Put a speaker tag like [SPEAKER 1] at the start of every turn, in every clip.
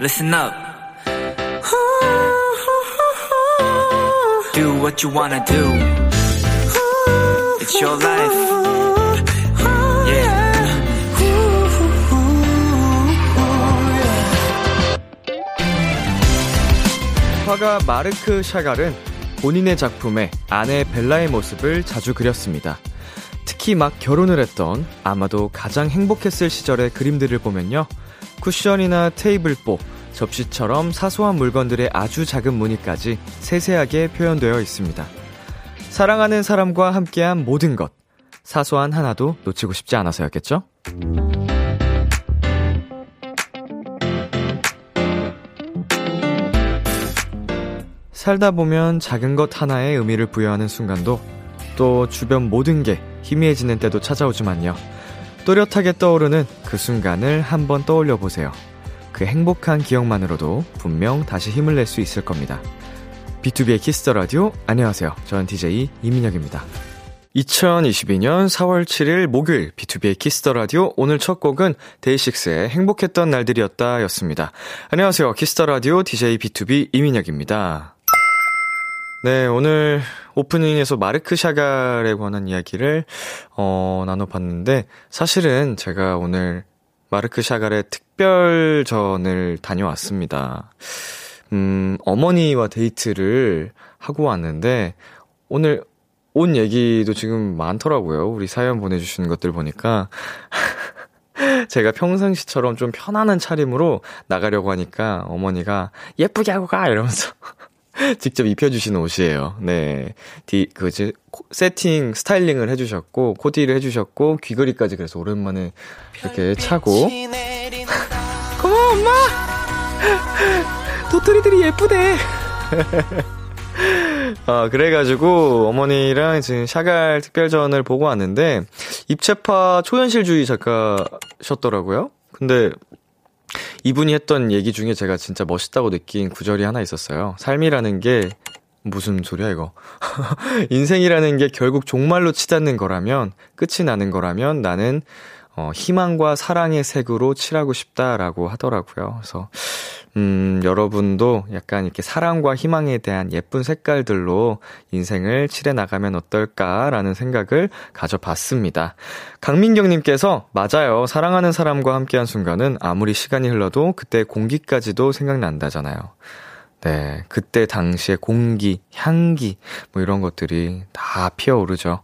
[SPEAKER 1] listen up. Do what you wanna do. It's your life. Yeah.
[SPEAKER 2] 화가 마르크 샤갈은 본인의 작품에 아내 벨라의 모습을 자주 그렸습니다. 특히 막 결혼을 했던 아마도 가장 행복했을 시절의 그림들을 보면요. 쿠션이나 테이블보, 접시처럼 사소한 물건들의 아주 작은 무늬까지 세세하게 표현되어 있습니다. 사랑하는 사람과 함께한 모든 것, 사소한 하나도 놓치고 싶지 않아서였겠죠? 살다 보면 작은 것 하나에 의미를 부여하는 순간도 또 주변 모든 게 희미해지는 때도 찾아오지만요. 또렷하게 떠오르는 그 순간을 한번 떠올려 보세요. 그 행복한 기억만으로도 분명 다시 힘을 낼 수 있을 겁니다. B2B의 키스터 라디오 안녕하세요. 저는 DJ 이민혁입니다. 2022년 4월 7일 목요일 B2B의 키스터 라디오 오늘 첫 곡은 데이식스의 행복했던 날들이었다 였습니다. 안녕하세요. 키스터 라디오 DJ B2B 이민혁입니다. 네, 오늘 오프닝에서 마르크 샤갈에 관한 이야기를, 어, 나눠봤는데, 사실은 제가 오늘 마르크 샤갈의 특별전을 다녀왔습니다. 음, 어머니와 데이트를 하고 왔는데, 오늘 온 얘기도 지금 많더라고요. 우리 사연 보내주시는 것들 보니까. 제가 평상시처럼 좀 편안한 차림으로 나가려고 하니까 어머니가 예쁘게 하고 가! 이러면서 직접 입혀주신 옷이에요. 네. 디, 그지, 세팅, 스타일링을 해주셨고, 코디를 해주셨고, 귀걸이까지 그래서 오랜만에 이렇게 차고. 고마워, 엄마! 도토리들이 예쁘대! 아, 그래가지고, 어머니랑 지금 샤갈 특별전을 보고 왔는데, 입체파 초현실주의 작가셨더라고요? 근데, 이분이 했던 얘기 중에 제가 진짜 멋있다고 느낀 구절이 하나 있었어요. 삶이라는 게 무슨 소리야 이거. 인생이라는 게 결국 종말로 치닫는 거라면 끝이 나는 거라면 나는 어, 희망과 사랑의 색으로 칠하고 싶다라고 하더라고요. 그래서 음, 여러분도 약간 이렇게 사랑과 희망에 대한 예쁜 색깔들로 인생을 칠해 나가면 어떨까라는 생각을 가져봤습니다. 강민경님께서, 맞아요. 사랑하는 사람과 함께한 순간은 아무리 시간이 흘러도 그때 공기까지도 생각난다잖아요. 네. 그때 당시의 공기, 향기, 뭐 이런 것들이 다 피어오르죠.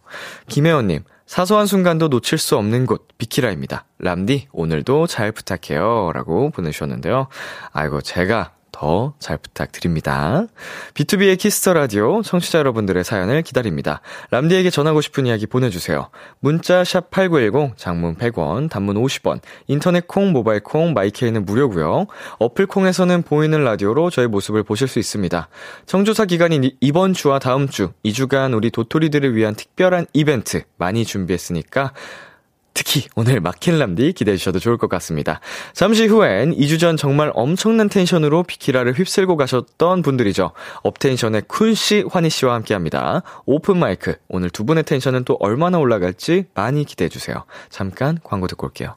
[SPEAKER 2] 김혜원님, 사소한 순간도 놓칠 수 없는 곳, 비키라입니다. 람디, 오늘도 잘 부탁해요. 라고 보내주셨는데요. 아이고, 제가 더 잘 부탁드립니다. B2B의 키스터 라디오 청취자 여러분들의 사연을 기다립니다. 람디에게 전하고 싶은 이야기 보내주세요. 문자 샵 #8910 장문 100원, 단문 50원, 인터넷 콩, 모바일 콩, My K는 무료고요. 어플 콩에서는 보이는 라디오로 저의 모습을 보실 수 있습니다. 청조사 기간인 이번 주와 다음 주 2주간 우리 도토리들을 위한 특별한 이벤트 많이 준비했으니까. 특히 오늘 마켓람디 기대해 주셔도 좋을 것 같습니다. 잠시 후엔 2주 전 정말 엄청난 텐션으로 비키라를 휩쓸고 가셨던 분들이죠. 업텐션의 쿤씨, 환희씨와 함께 합니다. 오픈마이크. 오늘 두 분의 텐션은 또 얼마나 올라갈지 많이 기대해 주세요. 잠깐 광고 듣고 올게요.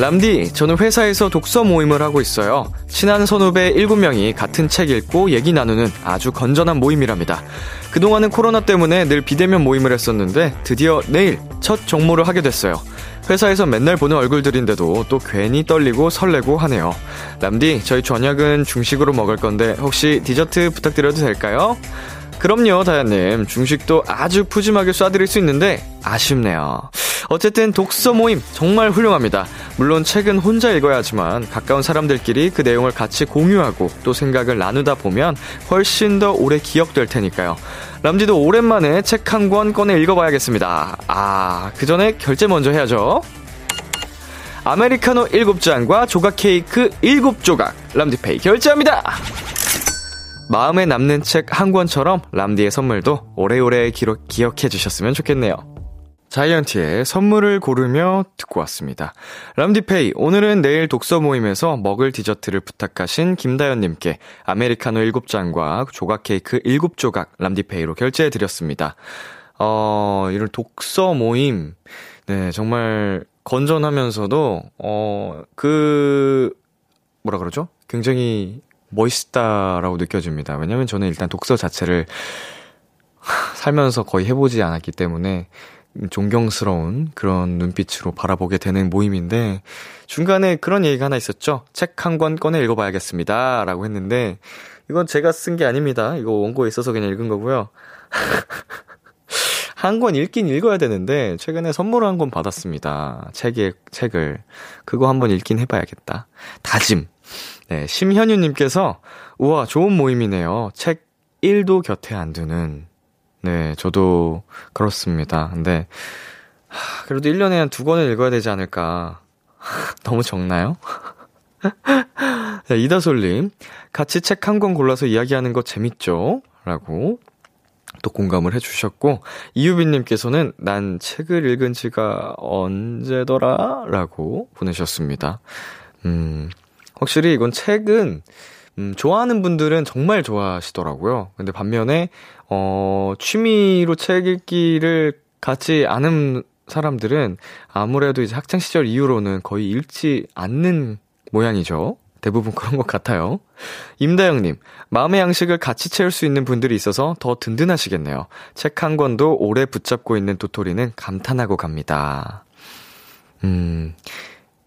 [SPEAKER 2] 람디, 저는 회사에서 독서 모임을 하고 있어요. 친한 선후배 7명이 같은 책 읽고 얘기 나누는 아주 건전한 모임이랍니다. 그동안은 코로나 때문에 늘 비대면 모임을 했었는데 드디어 내일 첫 정모를 하게 됐어요. 회사에서 맨날 보는 얼굴들인데도 또 괜히 떨리고 설레고 하네요. 람디, 저희 저녁은 중식으로 먹을 건데 혹시 디저트 부탁드려도 될까요? 그럼요, 다현님. 중식도 아주 푸짐하게 쏴드릴 수 있는데 아쉽네요. 어쨌든 독서 모임 정말 훌륭합니다. 물론 책은 혼자 읽어야 하지만 가까운 사람들끼리 그 내용을 같이 공유하고 또 생각을 나누다 보면 훨씬 더 오래 기억될 테니까요. 람디도 오랜만에 책 한 권 꺼내 읽어봐야겠습니다. 아, 그 전에 결제 먼저 해야죠. 아메리카노 7잔과 조각 케이크 7조각 람디페이 결제합니다. 마음에 남는 책 한 권처럼 람디의 선물도 오래오래 기록, 기억해 주셨으면 좋겠네요. 자이언티의 선물을 고르며 듣고 왔습니다. 람디페이, 오늘은 내일 독서 모임에서 먹을 디저트를 부탁하신 김다연님께 아메리카노 7잔과 조각 케이크 7조각 람디페이로 결제해드렸습니다. 어, 이런 독서 모임, 네, 정말 건전하면서도, 어, 그, 뭐라 그러죠? 굉장히 멋있다라고 느껴집니다. 왜냐면 저는 일단 독서 자체를 살면서 거의 해보지 않았기 때문에 존경스러운 그런 눈빛으로 바라보게 되는 모임인데 중간에 그런 얘기가 하나 있었죠. 책 한 권 꺼내 읽어봐야겠습니다. 라고 했는데 이건 제가 쓴 게 아닙니다. 이거 원고에 있어서 그냥 읽은 거고요. 한 권 읽긴 읽어야 되는데 최근에 선물을 한권 받았습니다. 책에 책을 그거 한번 읽긴 해봐야겠다. 다짐. 네, 심현유님께서 우와 좋은 모임이네요. 책 1도 곁에 안 두는 네, 저도 그렇습니다. 근데, 하, 그래도 1년에 한 두 권을 읽어야 되지 않을까. 너무 적나요? 네, 이다솔님, 같이 책 한 권 골라서 이야기하는 거 재밌죠? 라고 또 공감을 해주셨고, 이유빈님께서는 난 책을 읽은 지가 언제더라? 라고 보내셨습니다. 음, 확실히 이건 책은, 음, 좋아하는 분들은 정말 좋아하시더라고요. 근데 반면에, 어, 취미로 책 읽기를 같이 아는 사람들은 아무래도 이제 학창시절 이후로는 거의 읽지 않는 모양이죠. 대부분 그런 것 같아요. 임다영님, 마음의 양식을 같이 채울 수 있는 분들이 있어서 더 든든하시겠네요. 책 한 권도 오래 붙잡고 있는 도토리는 감탄하고 갑니다. 음,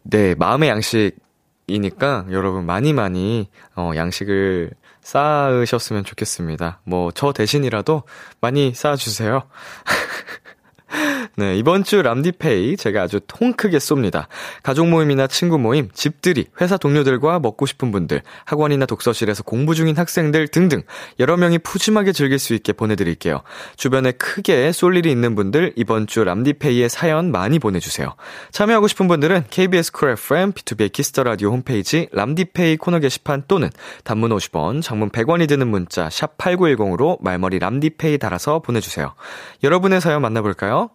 [SPEAKER 2] 네, 마음의 양식이니까 여러분 많이 많이, 어, 양식을 쌓으셨으면 좋겠습니다. 뭐, 저 대신이라도 많이 쌓아주세요. 네, 이번 주 람디페이 제가 아주 통 크게 쏩니다. 가족 모임이나 친구 모임, 집들이, 회사 동료들과 먹고 싶은 분들, 학원이나 독서실에서 공부 중인 학생들 등등 여러 명이 푸짐하게 즐길 수 있게 보내드릴게요. 주변에 크게 쏠 일이 있는 분들 이번 주 람디페이에 사연 많이 보내주세요. 참여하고 싶은 분들은 KBS 쿨 FM, B2B의 키스터 라디오 홈페이지 람디페이 코너 게시판 또는 단문 50원, 장문 100원이 드는 문자 샵 #8910으로 말머리 람디페이 달아서 보내주세요. 여러분의 사연 만나볼까요?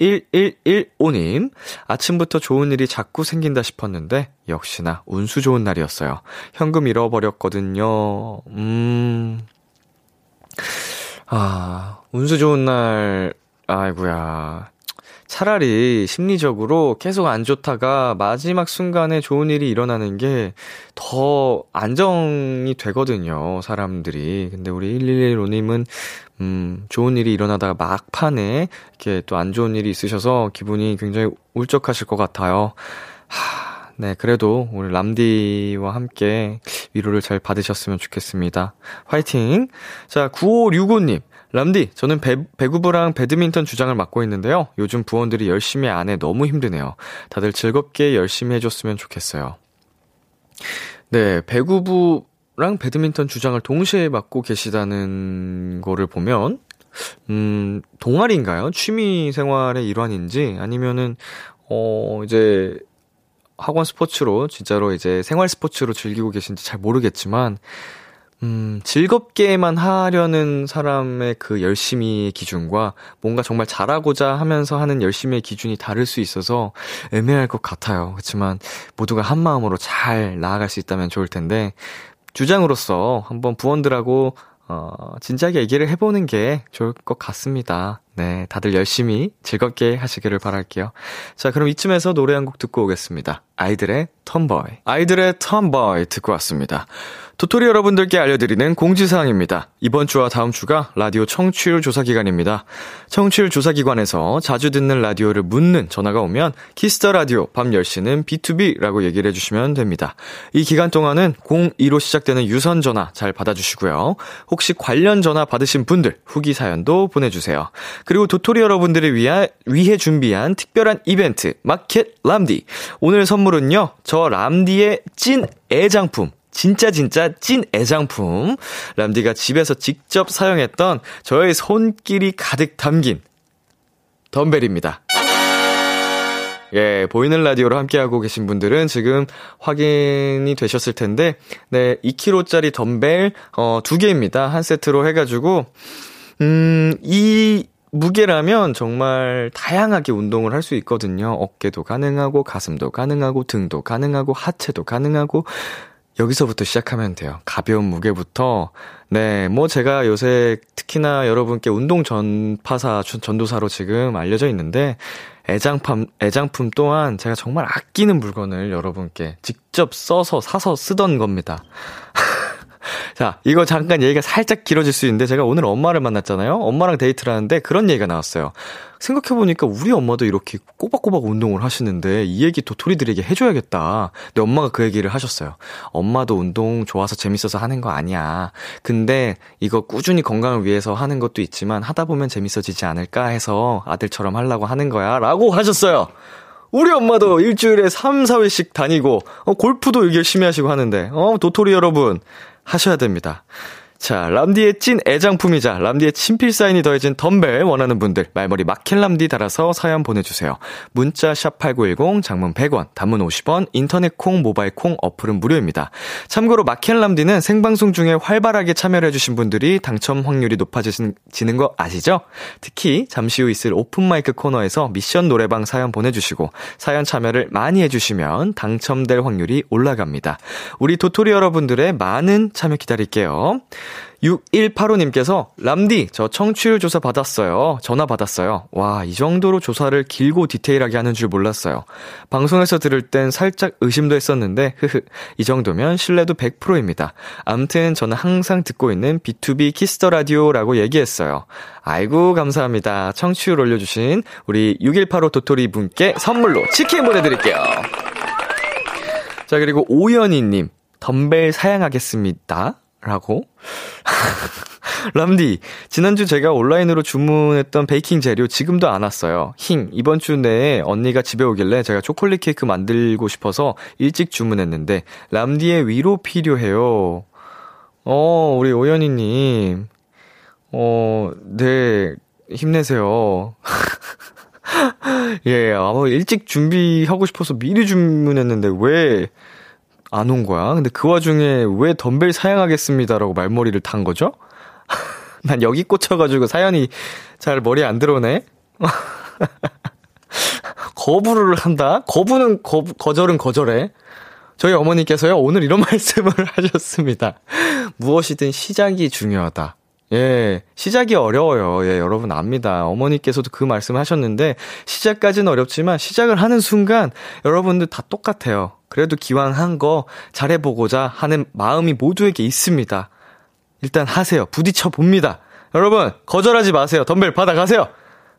[SPEAKER 2] 1115님, 아침부터 좋은 일이 자꾸 생긴다 싶었는데, 역시나 운수 좋은 날이었어요. 현금 잃어버렸거든요. 음, 아, 운수 좋은 날, 아이구야. 차라리 심리적으로 계속 안 좋다가 마지막 순간에 좋은 일이 일어나는 게 더 안정이 되거든요, 사람들이. 근데 우리 1115님은, 음, 좋은 일이 일어나다가 막판에 이렇게 또 안 좋은 일이 있으셔서 기분이 굉장히 울적하실 것 같아요. 하, 네, 그래도 우리 람디와 함께 위로를 잘 받으셨으면 좋겠습니다. 화이팅! 자, 9565님. 람디, 저는 배, 배구부랑 배드민턴 주장을 맡고 있는데요. 요즘 부원들이 열심히 안 해 너무 힘드네요. 다들 즐겁게 열심히 해줬으면 좋겠어요. 네, 배구부랑 배드민턴 주장을 동시에 맡고 계시다는 거를 보면, 음, 동아리인가요? 취미 생활의 일환인지, 아니면은, 어, 이제, 학원 스포츠로, 진짜로 이제 생활 스포츠로 즐기고 계신지 잘 모르겠지만, 음, 즐겁게만 하려는 사람의 그 열심히의 기준과 뭔가 정말 잘하고자 하면서 하는 열심히의 기준이 다를 수 있어서 애매할 것 같아요. 그렇지만 모두가 한 마음으로 잘 나아갈 수 있다면 좋을 텐데 주장으로서 한번 부원들하고 어, 진지하게 얘기를 해보는 게 좋을 것 같습니다. 네, 다들 열심히 즐겁게 하시기를 바랄게요. 자, 그럼 이쯤에서 노래 한 곡 듣고 오겠습니다. 아이들의 톰보이. 아이들의 톰보이 듣고 왔습니다. 도토리 여러분들께 알려드리는 공지사항입니다. 이번 주와 다음 주가 라디오 청취율 조사 기간입니다. 청취율 조사 기관에서 자주 듣는 라디오를 묻는 전화가 오면 Kiss the Radio 밤 10시는 BTOB라고 얘기를 해주시면 됩니다. 이 기간 동안은 02로 시작되는 유선 전화 잘 받아주시고요. 혹시 관련 전화 받으신 분들 후기 사연도 보내주세요. 그리고 도토리 여러분들을 위하, 위해 준비한 특별한 이벤트 마켓 람디. 오늘 선물 은요. 저 람디의 찐 애장품 진짜 진짜 찐 애장품. 람디가 집에서 직접 사용했던 저의 손길이 가득 담긴 덤벨입니다. 예, 보이는 라디오로 함께하고 계신 분들은 지금 확인이 되셨을 텐데, 네, 2kg짜리 덤벨, 어, 두 개입니다. 한 세트로 해가지고, 음, 이 무게라면 정말 다양하게 운동을 할 수 있거든요. 어깨도 가능하고, 가슴도 가능하고, 등도 가능하고, 하체도 가능하고, 여기서부터 시작하면 돼요. 가벼운 무게부터. 네, 뭐 제가 요새 특히나 여러분께 운동 전파사, 전도사로 지금 알려져 있는데, 애장품, 애장품 또한 제가 정말 아끼는 물건을 여러분께 직접 써서 사서 쓰던 겁니다. 자, 이거 잠깐 얘기가 살짝 길어질 수 있는데 제가 오늘 엄마를 만났잖아요. 엄마랑 데이트를 하는데 그런 얘기가 나왔어요. 생각해보니까 우리 엄마도 이렇게 꼬박꼬박 운동을 하시는데 이 얘기 도토리들에게 해줘야겠다. 근데 엄마가 그 얘기를 하셨어요. 엄마도 운동 좋아서 재밌어서 하는 거 아니야. 근데 이거 꾸준히 건강을 위해서 하는 것도 있지만 하다 보면 재밌어지지 않을까 해서 아들처럼 하려고 하는 거야. 라고 하셨어요. 우리 엄마도 일주일에 3, 4회씩 다니고, 어, 골프도 열심히 하시고 하는데, 어, 도토리 여러분, 하셔야 됩니다. 자, 람디의 찐 애장품이자 람디의 친필 사인이 더해진 덤벨 원하는 분들 말머리 마켈람디 달아서 사연 보내주세요. 문자 샵 8910 장문 100원 단문 50원 인터넷 콩 모바일 콩 어플은 무료입니다. 참고로 마켈람디는 생방송 중에 활발하게 참여를 해주신 분들이 당첨 확률이 높아지는 거 아시죠? 특히 잠시 후 있을 오픈 마이크 코너에서 미션 노래방 사연 보내주시고 사연 참여를 많이 해주시면 당첨될 확률이 올라갑니다. 우리 도토리 여러분들의 많은 참여 기다릴게요. 6185님께서 람디 저 청취율 조사 받았어요. 전화 받았어요. 와, 이 정도로 조사를 길고 디테일하게 하는 줄 몰랐어요. 방송에서 들을 땐 살짝 의심도 했었는데 흐흐. 이 정도면 신뢰도 100%입니다. 암튼 저는 항상 듣고 있는 B2B 키스터 라디오라고 얘기했어요. 아이고 감사합니다. 청취율 올려 주신 우리 6185 도토리 분께 선물로 치킨 보내 드릴게요. 자 그리고 오연희 님 덤벨 사양하겠습니다. 라고? 람디, 지난주 제가 온라인으로 주문했던 베이킹 재료 지금도 안 왔어요. 힝, 이번 주 내에 언니가 집에 오길래 제가 초콜릿 케이크 만들고 싶어서 일찍 주문했는데, 람디의 위로 필요해요. 어, 우리 오연희님. 어, 네, 힘내세요. 예, 아마 일찍 준비하고 싶어서 미리 주문했는데, 왜, 안 온 거야. 근데 그 와중에 왜 덤벨 사양하겠습니다라고 말머리를 탄 거죠? 난 여기 꽂혀가지고 사연이 잘 머리에 안 들어오네? 거부를 한다? 거부는 거, 거절은 거절해. 저희 어머니께서요, 오늘 이런 말씀을 하셨습니다. 무엇이든 시작이 중요하다. 예, 시작이 어려워요. 예, 여러분 압니다. 어머니께서도 그 말씀 하셨는데, 시작까지는 어렵지만, 시작을 하는 순간, 여러분들 다 똑같아요. 그래도 기왕 한 거 잘해보고자 하는 마음이 모두에게 있습니다. 일단 하세요. 부딪혀 봅니다. 여러분, 거절하지 마세요. 덤벨 받아가세요.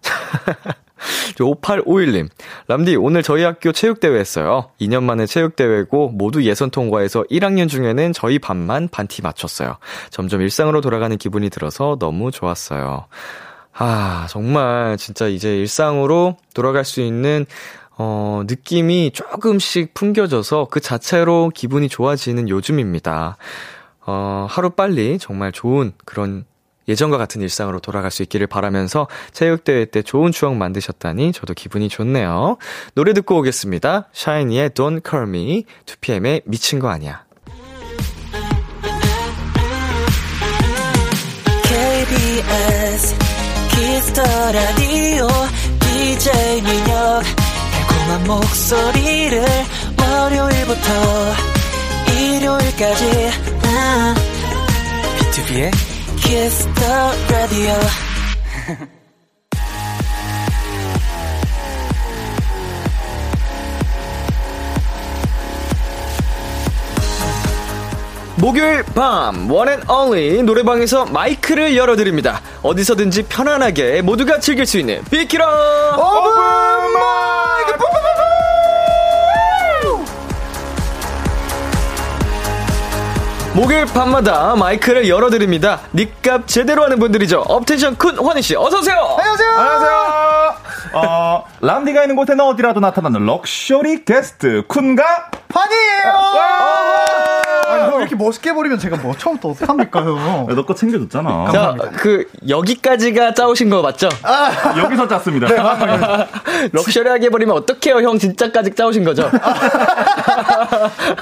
[SPEAKER 2] 5851님. 람디, 오늘 저희 학교 체육대회 했어요. 2년 만에 체육대회고 모두 예선 통과해서 1학년 중에는 저희 반만 반티 맞췄어요. 점점 일상으로 돌아가는 기분이 들어서 너무 좋았어요. 아, 정말 진짜 이제 일상으로 돌아갈 수 있는 어, 느낌이 조금씩 풍겨져서 그 자체로 기분이 좋아지는 요즘입니다. 어, 하루 빨리 정말 좋은 그런 예전과 같은 일상으로 돌아갈 수 있기를 바라면서 체육대회 때 좋은 추억 만드셨다니 저도 기분이 좋네요. 노래 듣고 오겠습니다. 샤이니의 Don't Call Me, 2PM의 미친 거 아니야. KBS Kiss the Radio DJ 민혁 달콤한 목소리를 월요일부터 일요일까지. 비투비의 Kiss the Radio 목요일 밤 one and only 노래방에서 마이크를 열어드립니다. 어디서든지 편안하게 모두가 즐길 수 있는 비키라 오픈마 목요일 밤마다 마이크를 열어드립니다. 니값 제대로 하는 분들이죠. 업텐션 쿤 환희씨 어서오세요.
[SPEAKER 3] 안녕하세요.
[SPEAKER 4] 안녕하세요. 어, 람디가 있는 곳에는 어디라도 나타나는 럭셔리 게스트 쿤과
[SPEAKER 3] 판이에요. 이렇게 멋있게 버리면 제가 뭐 처음부터 어떡합니까, 형?
[SPEAKER 4] 너거 챙겨줬잖아.
[SPEAKER 2] 자, 그 여기까지가 짜오신 거 맞죠?
[SPEAKER 4] 여기서 짰습니다.
[SPEAKER 2] luxury하게 버리면 어떡해요, 형 진짜까지 짜오신 거죠?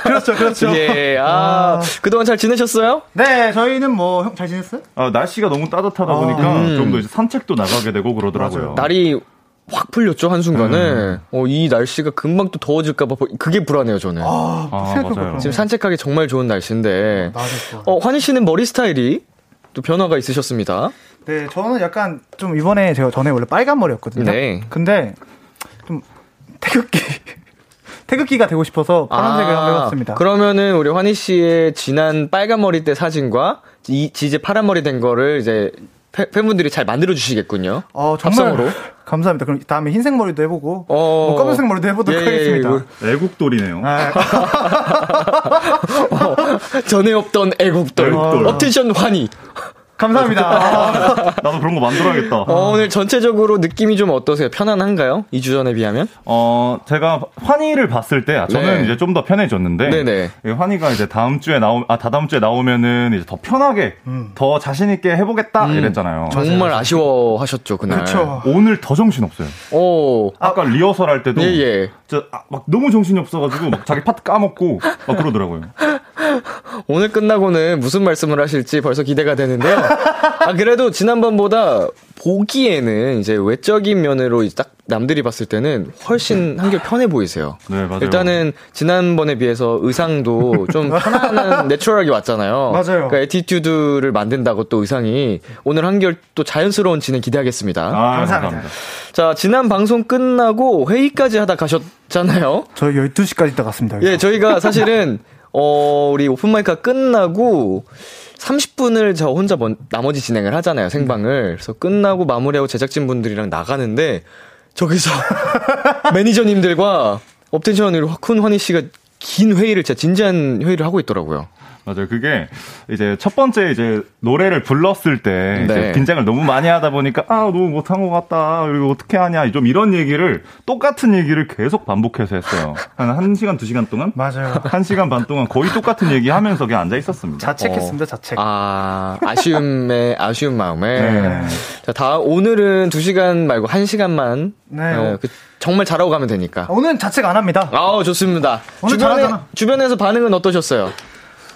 [SPEAKER 3] 그렇죠, 그렇죠.
[SPEAKER 2] 예, 아, 그동안 잘 지내셨어요?
[SPEAKER 3] 네, 저희는 뭐, 형 잘 지냈어요?
[SPEAKER 4] 어, 날씨가 너무 따뜻하다 보니까 좀더 이제 산책도 나가게 되고 그러더라고요.
[SPEAKER 2] 날이 확 풀렸죠, 한순간에. 어, 이 날씨가 금방 또 더워질까봐 그게 불안해요, 저는.
[SPEAKER 3] 아,
[SPEAKER 4] 아. 맞아요.
[SPEAKER 2] 지금 산책하기 정말 좋은 날씨인데.
[SPEAKER 3] 맞았어.
[SPEAKER 2] 어, 환희 씨는 머리 스타일이 또 변화가 있으셨습니다.
[SPEAKER 3] 네, 저는 약간 좀 이번에 제가 전에 원래 빨간 머리였거든요.
[SPEAKER 2] 네.
[SPEAKER 3] 근데 좀 태극기, 태극기가 되고 싶어서 파란색을 한번 해봤습니다.
[SPEAKER 2] 아, 그러면은 우리 환희 씨의 지난 빨간 머리 때 사진과 이 이제 파란 머리 된 거를 이제 팬- 팬분들이 잘 만들어 주시겠군요.
[SPEAKER 3] 어, 정말
[SPEAKER 2] 합성으로.
[SPEAKER 3] 감사합니다. 그럼 다음에 흰색 머리도 해보고
[SPEAKER 2] 어.
[SPEAKER 3] 뭐 검은색 머리도 해보도록
[SPEAKER 2] 예, 예,
[SPEAKER 3] 하겠습니다.
[SPEAKER 2] 이거-
[SPEAKER 4] 애국돌이네요.
[SPEAKER 3] 아,
[SPEAKER 2] 어, 전에 없던 애국돌.
[SPEAKER 4] 애국돌.
[SPEAKER 2] 업텐션 환희.
[SPEAKER 3] 감사합니다. 아,
[SPEAKER 4] 나도 그런 거 만들어야겠다.
[SPEAKER 2] 어, 오늘 전체적으로 느낌이 좀 어떠세요? 편안한가요? 2주 전에 비하면?
[SPEAKER 4] 어, 제가 환희를 봤을 때, 아, 저는
[SPEAKER 2] 네.
[SPEAKER 4] 이제 좀 더 편해졌는데,
[SPEAKER 2] 네네.
[SPEAKER 4] 이 환희가 이제 다음 주에 나오, 아, 다다음 주에 나오면은 이제 더 편하게,
[SPEAKER 3] 음.
[SPEAKER 4] 더 자신 있게 해 보겠다, 이랬잖아요.
[SPEAKER 2] 정말 아쉬워하셨죠, 그날.
[SPEAKER 3] 그렇죠.
[SPEAKER 4] 오늘 더 정신 없어요.
[SPEAKER 2] 오.
[SPEAKER 4] 아까 리허설 할 때도,
[SPEAKER 2] 예, 예.
[SPEAKER 4] 저, 아, 막 너무 정신이 없어 가지고, 막 자기 파트 까먹고, 막 그러더라고요.
[SPEAKER 2] 오늘 끝나고는 무슨 말씀을 하실지 벌써 기대가 되는데요. 아, 그래도 지난번보다 보기에는 이제 외적인 면으로 이제 딱 남들이 봤을 때는 훨씬 한결 편해 보이세요.
[SPEAKER 4] 네, 맞아요.
[SPEAKER 2] 일단은 지난번에 비해서 의상도 좀 편안한 natural하게 왔잖아요.
[SPEAKER 3] 맞아요.
[SPEAKER 2] 그러니까 attitude를 만든다고 또 의상이 오늘 한결 또 자연스러운 진행 기대하겠습니다.
[SPEAKER 4] 아,
[SPEAKER 3] 감사합니다.
[SPEAKER 4] 감사합니다.
[SPEAKER 2] 자, 지난 방송 끝나고 회의까지 하다 가셨잖아요.
[SPEAKER 3] 저희 12시까지 있다 갔습니다.
[SPEAKER 2] 예, 저희가 사실은 어 우리 오픈 마이크가 끝나고 30분을 저 혼자 먼, 나머지 진행을 하잖아요, 생방을. 그래서 끝나고 마무리하고 제작진분들이랑 나가는데 저기서 매니저님들과 업텐션 우리 쿤 환희 씨가 긴 회의를 진짜 진지한 회의를 하고 있더라고요.
[SPEAKER 4] 맞아요. 그게 이제 첫 번째 이제 노래를 불렀을 때 이제
[SPEAKER 2] 네.
[SPEAKER 4] 긴장을 너무 많이 하다 보니까 아 너무 못한 것 같다. 그리고 어떻게 하냐. 좀 이런 얘기를 똑같은 얘기를 계속 반복해서 했어요. 한 1시간 2시간 동안
[SPEAKER 3] 맞아요.
[SPEAKER 4] 1시간 반 동안 거의 똑같은 얘기 하면서 그냥 앉아 있었습니다.
[SPEAKER 3] 자책했습니다, 자책.
[SPEAKER 2] 아, 아쉬움에, 아쉬운 마음에.
[SPEAKER 4] 네.
[SPEAKER 2] 자, 다, 오늘은 2시간 말고 1시간만.
[SPEAKER 3] 네.
[SPEAKER 2] 그, 정말 잘하고 가면 되니까.
[SPEAKER 3] 오늘은 자책 안 합니다.
[SPEAKER 2] 아우, 좋습니다.
[SPEAKER 3] 오늘
[SPEAKER 2] 주변에,
[SPEAKER 3] 잘하잖아.
[SPEAKER 2] 주변에서 반응은 어떠셨어요?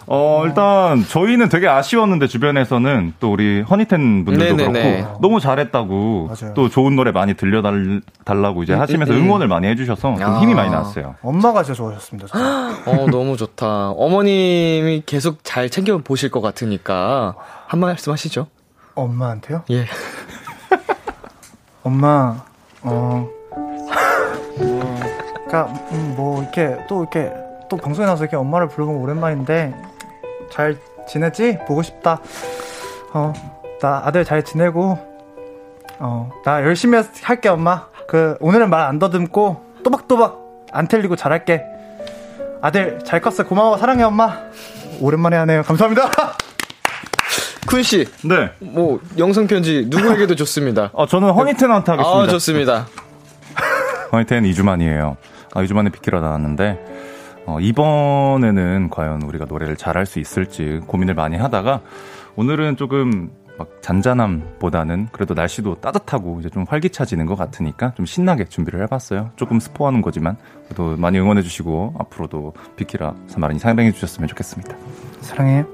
[SPEAKER 4] 어, 일단 저희는 되게 아쉬웠는데 주변에서는 또 우리 허니텐 분들도
[SPEAKER 2] 네네네.
[SPEAKER 4] 그렇고 너무 잘했다고
[SPEAKER 3] 맞아요.
[SPEAKER 4] 또 좋은 노래 많이 들려달라고 이제 하시면서
[SPEAKER 2] 음, 음.
[SPEAKER 4] 응원을 많이 해주셔서 좀
[SPEAKER 2] 아.
[SPEAKER 4] 힘이 많이 났어요.
[SPEAKER 3] 엄마가 진짜 좋아하셨습니다. 저는.
[SPEAKER 2] 어, 너무 좋다. 어머님이 계속 잘 챙겨 보실 것 같으니까 한 말씀 하시죠.
[SPEAKER 3] 엄마한테요?
[SPEAKER 2] 예.
[SPEAKER 3] 엄마, 어, 뭐, 그니까, 음, 뭐, 이렇게, 또 이렇게, 또 방송에 나와서 이렇게 엄마를 부르면 오랜만인데, 잘 지냈지? 보고 싶다. 어, 나 아들 잘 지내고, 어, 나 열심히 할게, 엄마. 그, 오늘은 말 안 더듬고, 또박또박 안 틀리고 잘할게. 아들 잘 컸어. 고마워. 사랑해, 엄마. 오랜만에 하네요. 감사합니다.
[SPEAKER 2] 쿤 씨,
[SPEAKER 4] 네.
[SPEAKER 2] 뭐 영상 편지 누구에게도 좋습니다.
[SPEAKER 4] 어, 저는 허니텐한테 하겠습니다.
[SPEAKER 2] 아, 좋습니다.
[SPEAKER 4] 허니텐 2주 만이에요. 아, 2주 만에 비키러 나왔는데, 어, 이번에는 과연 우리가 노래를 잘할 수 있을지 고민을 많이 하다가, 오늘은 조금 막 잔잔함보다는 그래도 날씨도 따뜻하고 이제 좀 활기차지는 것 같으니까 좀 신나게 준비를 해봤어요. 조금 스포하는 거지만, 그래도 많이 응원해주시고, 앞으로도 비키라 많이 사랑해주셨으면 좋겠습니다.
[SPEAKER 3] 사랑해.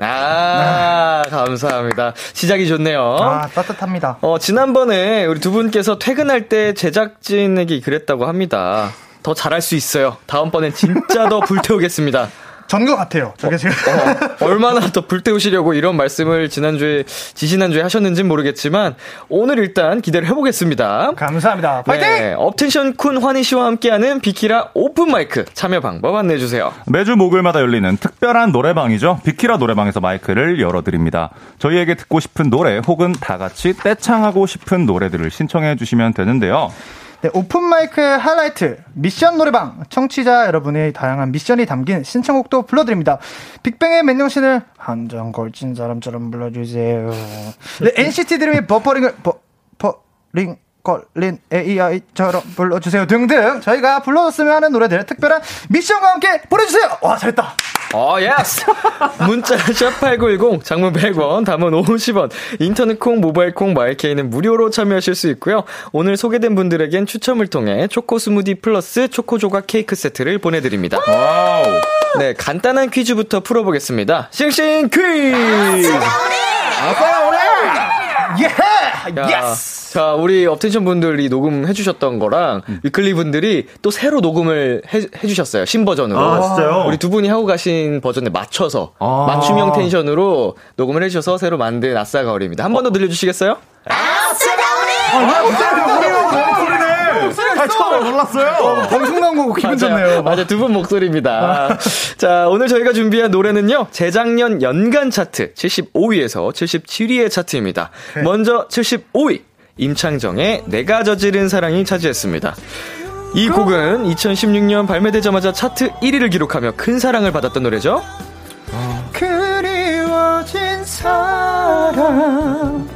[SPEAKER 2] 아, 감사합니다. 시작이 좋네요.
[SPEAKER 3] 아, 따뜻합니다.
[SPEAKER 2] 어, 지난번에 우리 두 분께서 퇴근할 때 제작진에게 그랬다고 합니다. 더 잘할 수 있어요. 다음번엔 진짜 더 불태우겠습니다.
[SPEAKER 3] 전것 같아요. 저게 지금.
[SPEAKER 2] 어, 얼마나 더 불태우시려고 이런 말씀을 지난주에, 지지난주에 하셨는지는 모르겠지만, 오늘 일단 기대를 해보겠습니다.
[SPEAKER 3] 감사합니다. 파이팅!
[SPEAKER 2] 네, 업텐션 쿤 환희 씨와 함께하는 비키라 오픈 마이크 참여 방법 안내해 주세요.
[SPEAKER 4] 매주 목요일마다 열리는 특별한 노래방이죠. 비키라 노래방에서 마이크를 열어드립니다. 저희에게 듣고 싶은 노래 혹은 다 같이 떼창하고 싶은 노래들을 신청해 주시면 되는데요.
[SPEAKER 3] 네, 오픈마이크의 하이라이트, 미션 노래방, 청취자 여러분의 다양한 미션이 담긴 신청곡도 불러드립니다. 빅뱅의 맨정신을 한잔 걸친 사람처럼 불러주세요. 네, NCT 드림의 버퍼링을, 버퍼링 걸린 AI처럼 불러주세요 등등 저희가 불러줬으면 하는 노래들 특별한 미션과 함께 보내주세요. 와, 잘했다.
[SPEAKER 2] 어, yes! 문자 샵8910, 장문 100원, 단문 50원, 인터넷 콩, 모바일 콩, 마이케이는 무료로 참여하실 수 있고요. 오늘 소개된 분들에겐 추첨을 통해 초코 스무디 플러스 초코 조각 케이크 세트를 보내드립니다.
[SPEAKER 4] wow.
[SPEAKER 2] 네, 간단한 퀴즈부터 풀어보겠습니다. 싱싱 퀴즈!
[SPEAKER 3] 예!
[SPEAKER 2] 야,
[SPEAKER 3] yes!
[SPEAKER 2] 자, 우리 업텐션 분들이 녹음해 주셨던 거랑 위클리 분들이 또 새로 녹음을 해, 해 주셨어요. 신버전으로.
[SPEAKER 4] 아, 진짜요?
[SPEAKER 2] 우리 두 분이 하고 가신 버전에 맞춰서
[SPEAKER 4] 아.
[SPEAKER 2] 맞춤형 텐션으로 녹음을 해 주셔서 새로 만든 아싸가오리입니다. 한 번더 들려 주시겠어요?
[SPEAKER 3] 아, 처음 몰랐어요. 방송 나온 거고 기분 좋네요.
[SPEAKER 2] 맞아, 두 분 목소리입니다. 자, 오늘 저희가 준비한 노래는요, 재작년 연간 차트 75위에서 77위의 차트입니다. 먼저 75위, 임창정의 내가 저지른 사랑이 차지했습니다. 이 곡은 2016년 발매되자마자 차트 1위를 기록하며 큰 사랑을 받았던 노래죠.
[SPEAKER 3] 그리워진 사람.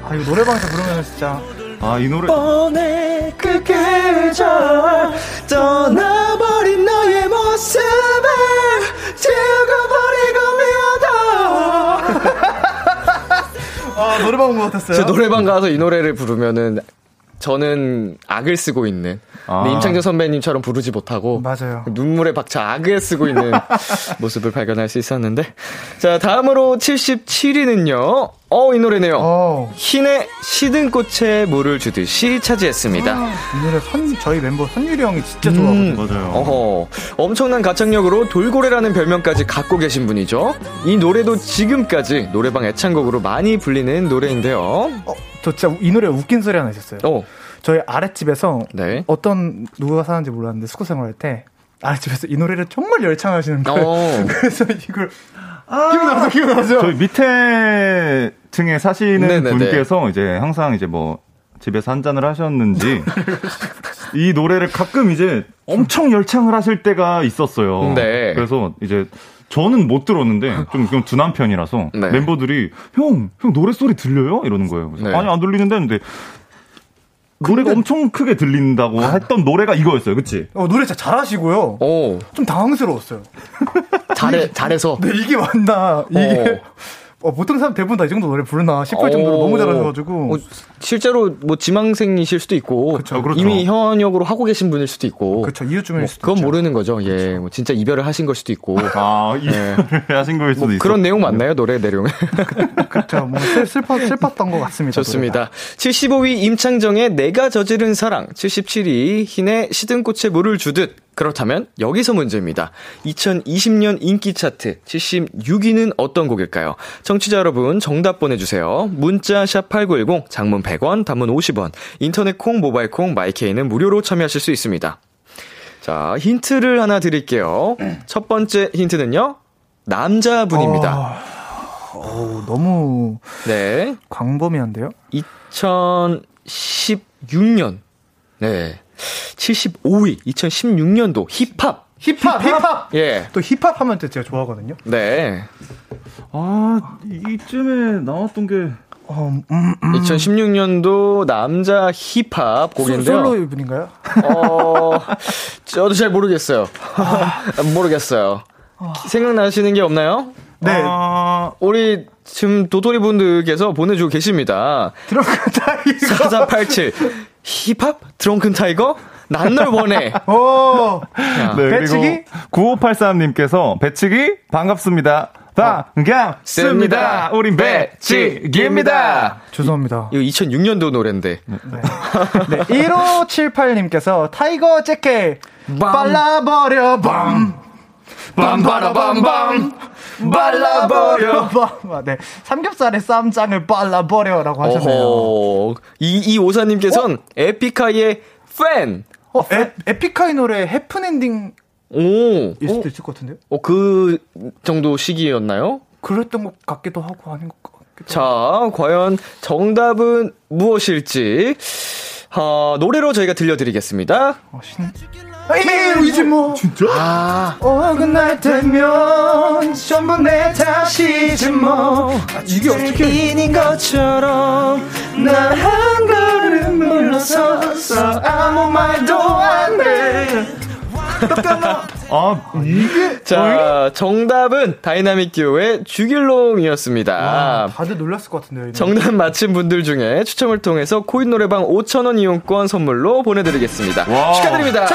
[SPEAKER 3] 아, 이거 노래방에서 부르면 진짜.
[SPEAKER 4] 아, 이 노래.
[SPEAKER 2] 뻔해 그 계절 떠나버린 너의 모습을 지워버리
[SPEAKER 3] 아, 노래방 온 것 같았어요.
[SPEAKER 2] 저 노래방 가서 이 노래를 부르면은 저는 악을 쓰고 있는
[SPEAKER 4] 아.
[SPEAKER 2] 임창정 선배님처럼 부르지 못하고
[SPEAKER 3] 맞아요.
[SPEAKER 2] 눈물에 박차 악을 쓰고 있는 모습을 발견할 수 있었는데 자 다음으로 77위는요 어 이 노래네요
[SPEAKER 3] 어,
[SPEAKER 2] 흰의 시든 꽃에 물을 주듯이 차지했습니다
[SPEAKER 3] 이 노래 선, 저희 멤버 선율이 형이 진짜 좋아하거든요.
[SPEAKER 4] 맞아요.
[SPEAKER 2] 어허, 엄청난 가창력으로 돌고래라는 별명까지 갖고 계신 분이죠. 이 노래도 지금까지 노래방 애창곡으로 많이 불리는 노래인데요.
[SPEAKER 3] 어, 저 진짜 이 노래 웃긴 소리 하나 있었어요.
[SPEAKER 2] 어,
[SPEAKER 3] 저희 아랫집에서
[SPEAKER 2] 네.
[SPEAKER 3] 어떤 누가 사는지 몰랐는데 숙소 생활할 때 아랫집에서 이 노래를 정말 열창하시는 거예요.
[SPEAKER 2] 어.
[SPEAKER 3] 그래서 이걸 기억나죠, 기억나죠.
[SPEAKER 4] 저희 밑에 층에 사시는
[SPEAKER 2] 네네네.
[SPEAKER 4] 분께서 이제 항상 이제 뭐 집에서 한 잔을 하셨는지 이 노래를 가끔 이제 엄청 열창을 하실 때가 있었어요.
[SPEAKER 2] 네.
[SPEAKER 4] 그래서 이제 저는 못 들었는데 좀, 좀 둔한 편이라서
[SPEAKER 2] 네.
[SPEAKER 4] 멤버들이 형, 형 노래 소리 들려요? 이러는 거예요. 그래서
[SPEAKER 2] 네.
[SPEAKER 4] 아니 안 들리는데 근데 노래가 엄청 크게 들린다고 했던 노래가 이거였어요. 그치?
[SPEAKER 3] 어, 노래 진짜 잘하시고요.
[SPEAKER 2] 오,
[SPEAKER 3] 좀 당황스러웠어요.
[SPEAKER 2] 잘해, 잘해서.
[SPEAKER 3] 근데 이게 맞나? 이게 어, 보통 사람 대부분 다 이 정도 노래 부르나 싶을 정도로
[SPEAKER 2] 오.
[SPEAKER 3] 너무 잘하셔가지고
[SPEAKER 2] 어, 실제로 뭐 지망생이실 수도 있고
[SPEAKER 3] 그쵸,
[SPEAKER 4] 그렇죠.
[SPEAKER 2] 이미 현역으로 하고 계신 분일 수도 있고
[SPEAKER 3] 그쵸 이웃 중일
[SPEAKER 2] 뭐
[SPEAKER 3] 수도
[SPEAKER 2] 그건
[SPEAKER 3] 있죠.
[SPEAKER 2] 모르는 거죠. 예, 뭐 진짜 이별을 하신 걸 수도 있고
[SPEAKER 4] 아, 이
[SPEAKER 2] 네.
[SPEAKER 4] 하신 거일 수도
[SPEAKER 2] 뭐
[SPEAKER 4] 있어.
[SPEAKER 2] 그런 내용 맞나요? 노래 내용?
[SPEAKER 3] 그쵸 뭐 슬, 슬퍼 슬펐던 것 같습니다.
[SPEAKER 2] 좋습니다. 75위 임창정의 내가 저지른 사랑, 77위 흰의 시든꽃에 물을 주듯. 그렇다면 여기서 문제입니다. 2020년 인기 차트 76위는 어떤 곡일까요? 청취자 여러분 정답 보내주세요. 문자 샵 #8910 장문 100원, 단문 50원, 인터넷 콩, 모바일 콩, 마이케이는 무료로 참여하실 수 있습니다. 자 힌트를 하나 드릴게요. 첫 번째 힌트는요 남자분입니다.
[SPEAKER 3] 아, 어우, 너무
[SPEAKER 2] 네.
[SPEAKER 3] 광범위한데요?
[SPEAKER 2] 2016년. 네. 75위. 2016년도 힙합.
[SPEAKER 3] 힙합 힙합
[SPEAKER 2] 예.
[SPEAKER 3] 또 힙합 하면 또 제가 좋아하거든요.
[SPEAKER 2] 네.
[SPEAKER 4] 아, 이쯤에 나왔던 게
[SPEAKER 3] 어, 음, 음.
[SPEAKER 2] 2016년도 남자 힙합
[SPEAKER 3] 소-
[SPEAKER 2] 곡인데요.
[SPEAKER 3] 솔로 분인가요?
[SPEAKER 2] 어, 저도 잘 모르겠어요. 모르겠어요. 생각나시는 게 없나요?
[SPEAKER 3] 네.
[SPEAKER 4] 아,
[SPEAKER 2] 우리 지금 도토리 분들께서 보내주고 계십니다.
[SPEAKER 3] 타이거.
[SPEAKER 2] 4487. 힙합? 드렁큰 타이거? 난널 원해.
[SPEAKER 3] 오.
[SPEAKER 2] 야.
[SPEAKER 4] 네,
[SPEAKER 3] 배치기?
[SPEAKER 4] 그리고 9583님께서 배치기 반갑습니다. 반갑습니다.
[SPEAKER 2] 씁니다.
[SPEAKER 4] 우린 배치기입니다.
[SPEAKER 3] 죄송합니다.
[SPEAKER 2] 이거 2006년도 노래인데.
[SPEAKER 3] 네, 1578님께서 타이거 JK 빨라버려 밤
[SPEAKER 2] 빰바라밤밤 발라버려.
[SPEAKER 3] 네. 삼겹살에 쌈장을 발라버려라고 하셨네요.
[SPEAKER 2] 어허. 이, 이 오사님께서는 에픽하이의 팬.
[SPEAKER 3] 어, 에, 에픽하이 노래 해프엔딩일
[SPEAKER 2] 오.
[SPEAKER 3] 수도
[SPEAKER 2] 어,
[SPEAKER 3] 있을 것 같은데요?
[SPEAKER 2] 어, 그 정도 시기였나요?
[SPEAKER 3] 그랬던 것 같기도 하고 아닌 것 같기도 하고.
[SPEAKER 2] 자, 과연 정답은 무엇일지, 어, 노래로 저희가 들려드리겠습니다.
[SPEAKER 3] 어, 신... 이제 뭐. 진짜?
[SPEAKER 2] 아,
[SPEAKER 3] 어긋날 때면 전부 내 탓이지 뭐. 아, 이게 어떻게.
[SPEAKER 2] 인인 것처럼
[SPEAKER 3] 난한 걸음 물러서서 아무 말도 안 해.
[SPEAKER 4] 아, 이게
[SPEAKER 2] 자, 정답은 다이나믹 듀오의 죽일놈이었습니다.
[SPEAKER 3] 아, 다들 놀랐을 것 같은데요. 이거.
[SPEAKER 2] 정답 맞힌 분들 중에 추첨을 통해서 코인 노래방 5,000원 이용권 선물로 보내드리겠습니다.
[SPEAKER 4] 와.
[SPEAKER 2] 축하드립니다.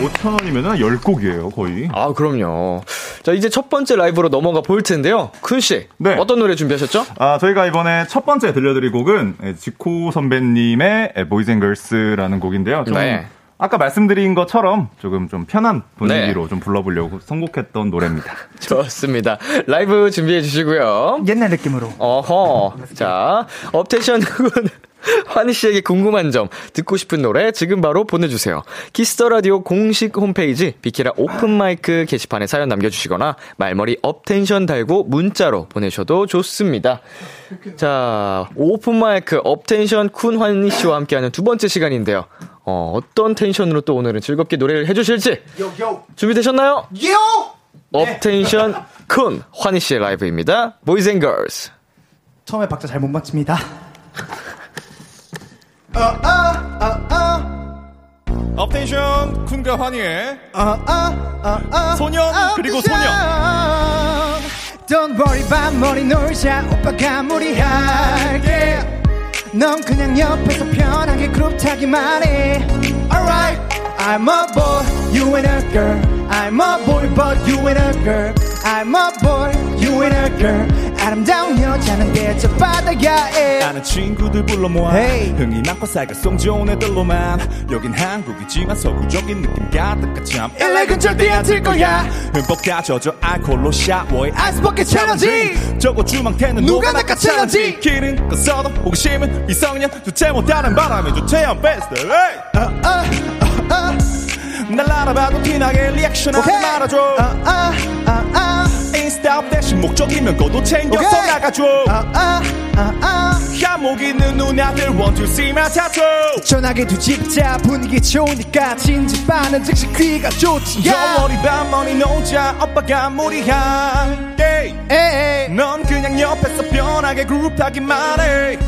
[SPEAKER 4] 5,000원이면 10곡이에요, 거의.
[SPEAKER 2] 아, 그럼요. 자, 이제 첫 번째 라이브로 넘어가 볼 텐데요. 쿤씨,
[SPEAKER 4] 네.
[SPEAKER 2] 어떤 노래 준비하셨죠?
[SPEAKER 4] 아, 저희가 이번에 첫 번째 들려드릴 곡은 예, 지코 선배님의 Boys And Girls라는 곡인데요. 좀
[SPEAKER 2] 네.
[SPEAKER 4] 아까 말씀드린 것처럼 조금 좀 편한 분위기로 좀 불러보려고 선곡했던 노래입니다.
[SPEAKER 2] 좋습니다. 라이브 준비해 주시고요.
[SPEAKER 3] 옛날 느낌으로.
[SPEAKER 2] 어허. 자, 업텐션 군 환희 씨에게 궁금한 점, 듣고 싶은 노래 지금 바로 보내주세요. Kiss the Radio 공식 홈페이지 비키라 오픈 마이크 게시판에 사연 남겨주시거나 말머리 업텐션 달고 문자로 보내셔도 좋습니다. 자, 오픈 마이크 업텐션 쿤 환희 씨와 함께하는 두 번째 시간인데요. 어, 어떤 텐션으로 또 오늘은 즐겁게 노래를 해주실지 준비되셨나요? 업텐션 쿤 환희 씨의 라이브입니다. Boys And Girls.
[SPEAKER 3] 처음에 박자 잘 못 맞춥니다.
[SPEAKER 4] 업텐션 쿤과 환희의
[SPEAKER 3] 아,
[SPEAKER 4] 소년 그리고 소녀
[SPEAKER 3] Don't worry about money 놀자 오빠가 무리할게 넌 그냥 옆에서 편하게 그룹 타기만 해 Alright I'm a boy, you ain't a girl I'm a boy but you ain't a girl I'm a boy, you ain't a girl. 아름다운 여자는 대접받아야 해.
[SPEAKER 5] 아는 친구들 불러 모아.
[SPEAKER 3] Hey.
[SPEAKER 5] 흥이 많고 사교성 좋은 애들로만. 여긴 한국이지만 서구적인 느낌 가득한 참
[SPEAKER 3] 일렉은 절대 안틀 거야.
[SPEAKER 5] 흠뻑 다 젖어 알콜로 샤워해.
[SPEAKER 3] 아이스버킷 챌린지
[SPEAKER 5] 저거 주망태는
[SPEAKER 3] 누가 낚아채는지.
[SPEAKER 5] 낚아채는지. 길은 껐어도 호기심은 미성년 주체 못하는 바람에 조퇴한 베스트 날 알아봐도 티나게 리액션하지. 말아줘
[SPEAKER 3] 아, 아, 아, 아.
[SPEAKER 5] 인스타 대신 목적이면 거도 챙겨서
[SPEAKER 3] 오케이.
[SPEAKER 5] 나가줘
[SPEAKER 3] 아, 아, 아, 아.
[SPEAKER 5] 한목 있는 누나들 want to see my tattoo
[SPEAKER 3] 전화기 두 집자 분위기 좋으니까 진집하는 즉시 귀가 좋지
[SPEAKER 5] about money 노자 오빠가 무리한
[SPEAKER 3] 에이.
[SPEAKER 5] 넌 그냥 옆에서 편하게 그룹 타기만 해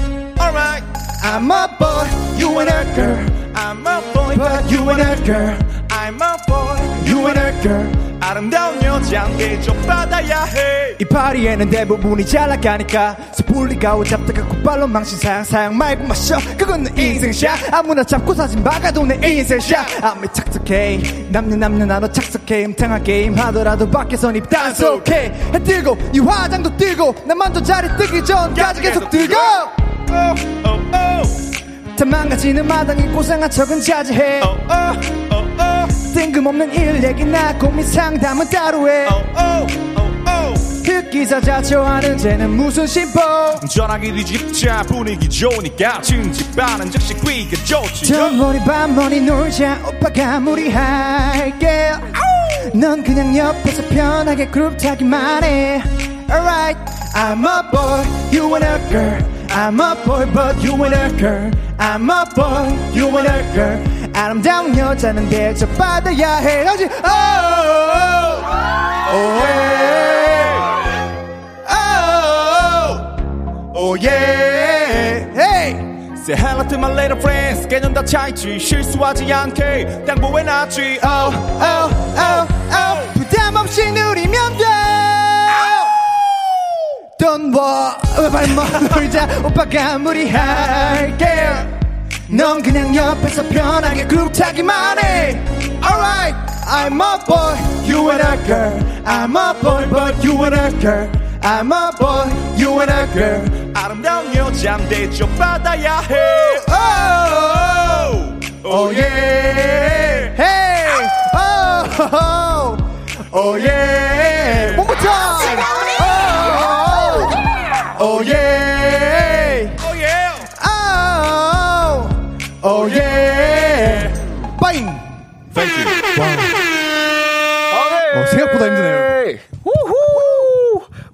[SPEAKER 5] Alright
[SPEAKER 3] I'm a boy, you ain't a girl.
[SPEAKER 5] I'm a boy
[SPEAKER 3] But you ain't a girl.
[SPEAKER 5] I'm a boy
[SPEAKER 3] You ain't a girl.
[SPEAKER 5] 아름다운 여잔 대접받아야 해.
[SPEAKER 3] 이 파리에는 대부분이 잘 나가니까 스폴리가 오 잡다가 곧발로 망신 사양 사양 말고 마셔. 그건 내 인생샷. 아무나 잡고 사진 박아도 내 인생샷. 아무리 착석해. 남는 남는 나도 착석해. 음탕한 게임 하더라도 밖에선 입 단 속해 해 뜨고 이 화장도 뜨고 나 먼저 자리 뜨기 전까지 계속 뜨고
[SPEAKER 5] oh, oh, oh.
[SPEAKER 3] 다 망가지는 마당에 고상한 척은 자제해
[SPEAKER 5] Oh, oh, oh, oh.
[SPEAKER 3] 뜬금없는 일 얘기나 고민 상담은 따로 해
[SPEAKER 5] Oh, oh, oh, oh.
[SPEAKER 3] 흑기사 자처하는 쟤는 무슨 심보
[SPEAKER 5] 전화기 뒤집자 분위기 좋으니까 징집하는 즉시 귀가 좋지
[SPEAKER 3] about money 놀자 오빠가 무리할게 넌 그냥 옆에서 편하게 그룹 타기만 해 Alright I'm a boy, you ain't a girl I'm a boy but you ain't a girl I'm a boy, you ain't a girl 아름다운 여자는 대접받아야 해 하지 Oh, oh, oh, yeah. oh, oh, yeah. Hey.
[SPEAKER 5] Say hello to my little friends 개념 다 차있지 실수하지 않게 당부해 놨지
[SPEAKER 3] oh, oh, oh, oh. 부담 없이 누리면 돼. Don't worry, 발만 놀자. 오빠가 무리할게. 넌 그냥 옆에서 편하게 타기만 해. Alright, I'm a boy, you ain't a girl. I'm a boy, but you ain't a girl. I'm a boy, you ain't a girl.
[SPEAKER 5] 아름다운 여잔 대접 받아야 해
[SPEAKER 3] Oh, oh, oh yeah. Hey, oh, oh, 오예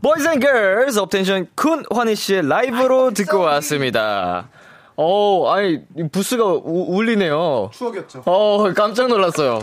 [SPEAKER 2] Boys and Girls 업텐션 쿤 환희 씨의 라이브로 듣고 왔습니다. 어, 아니 부스가 우- 울리네요.
[SPEAKER 3] 추억이었죠.
[SPEAKER 2] 어, 깜짝 놀랐어요.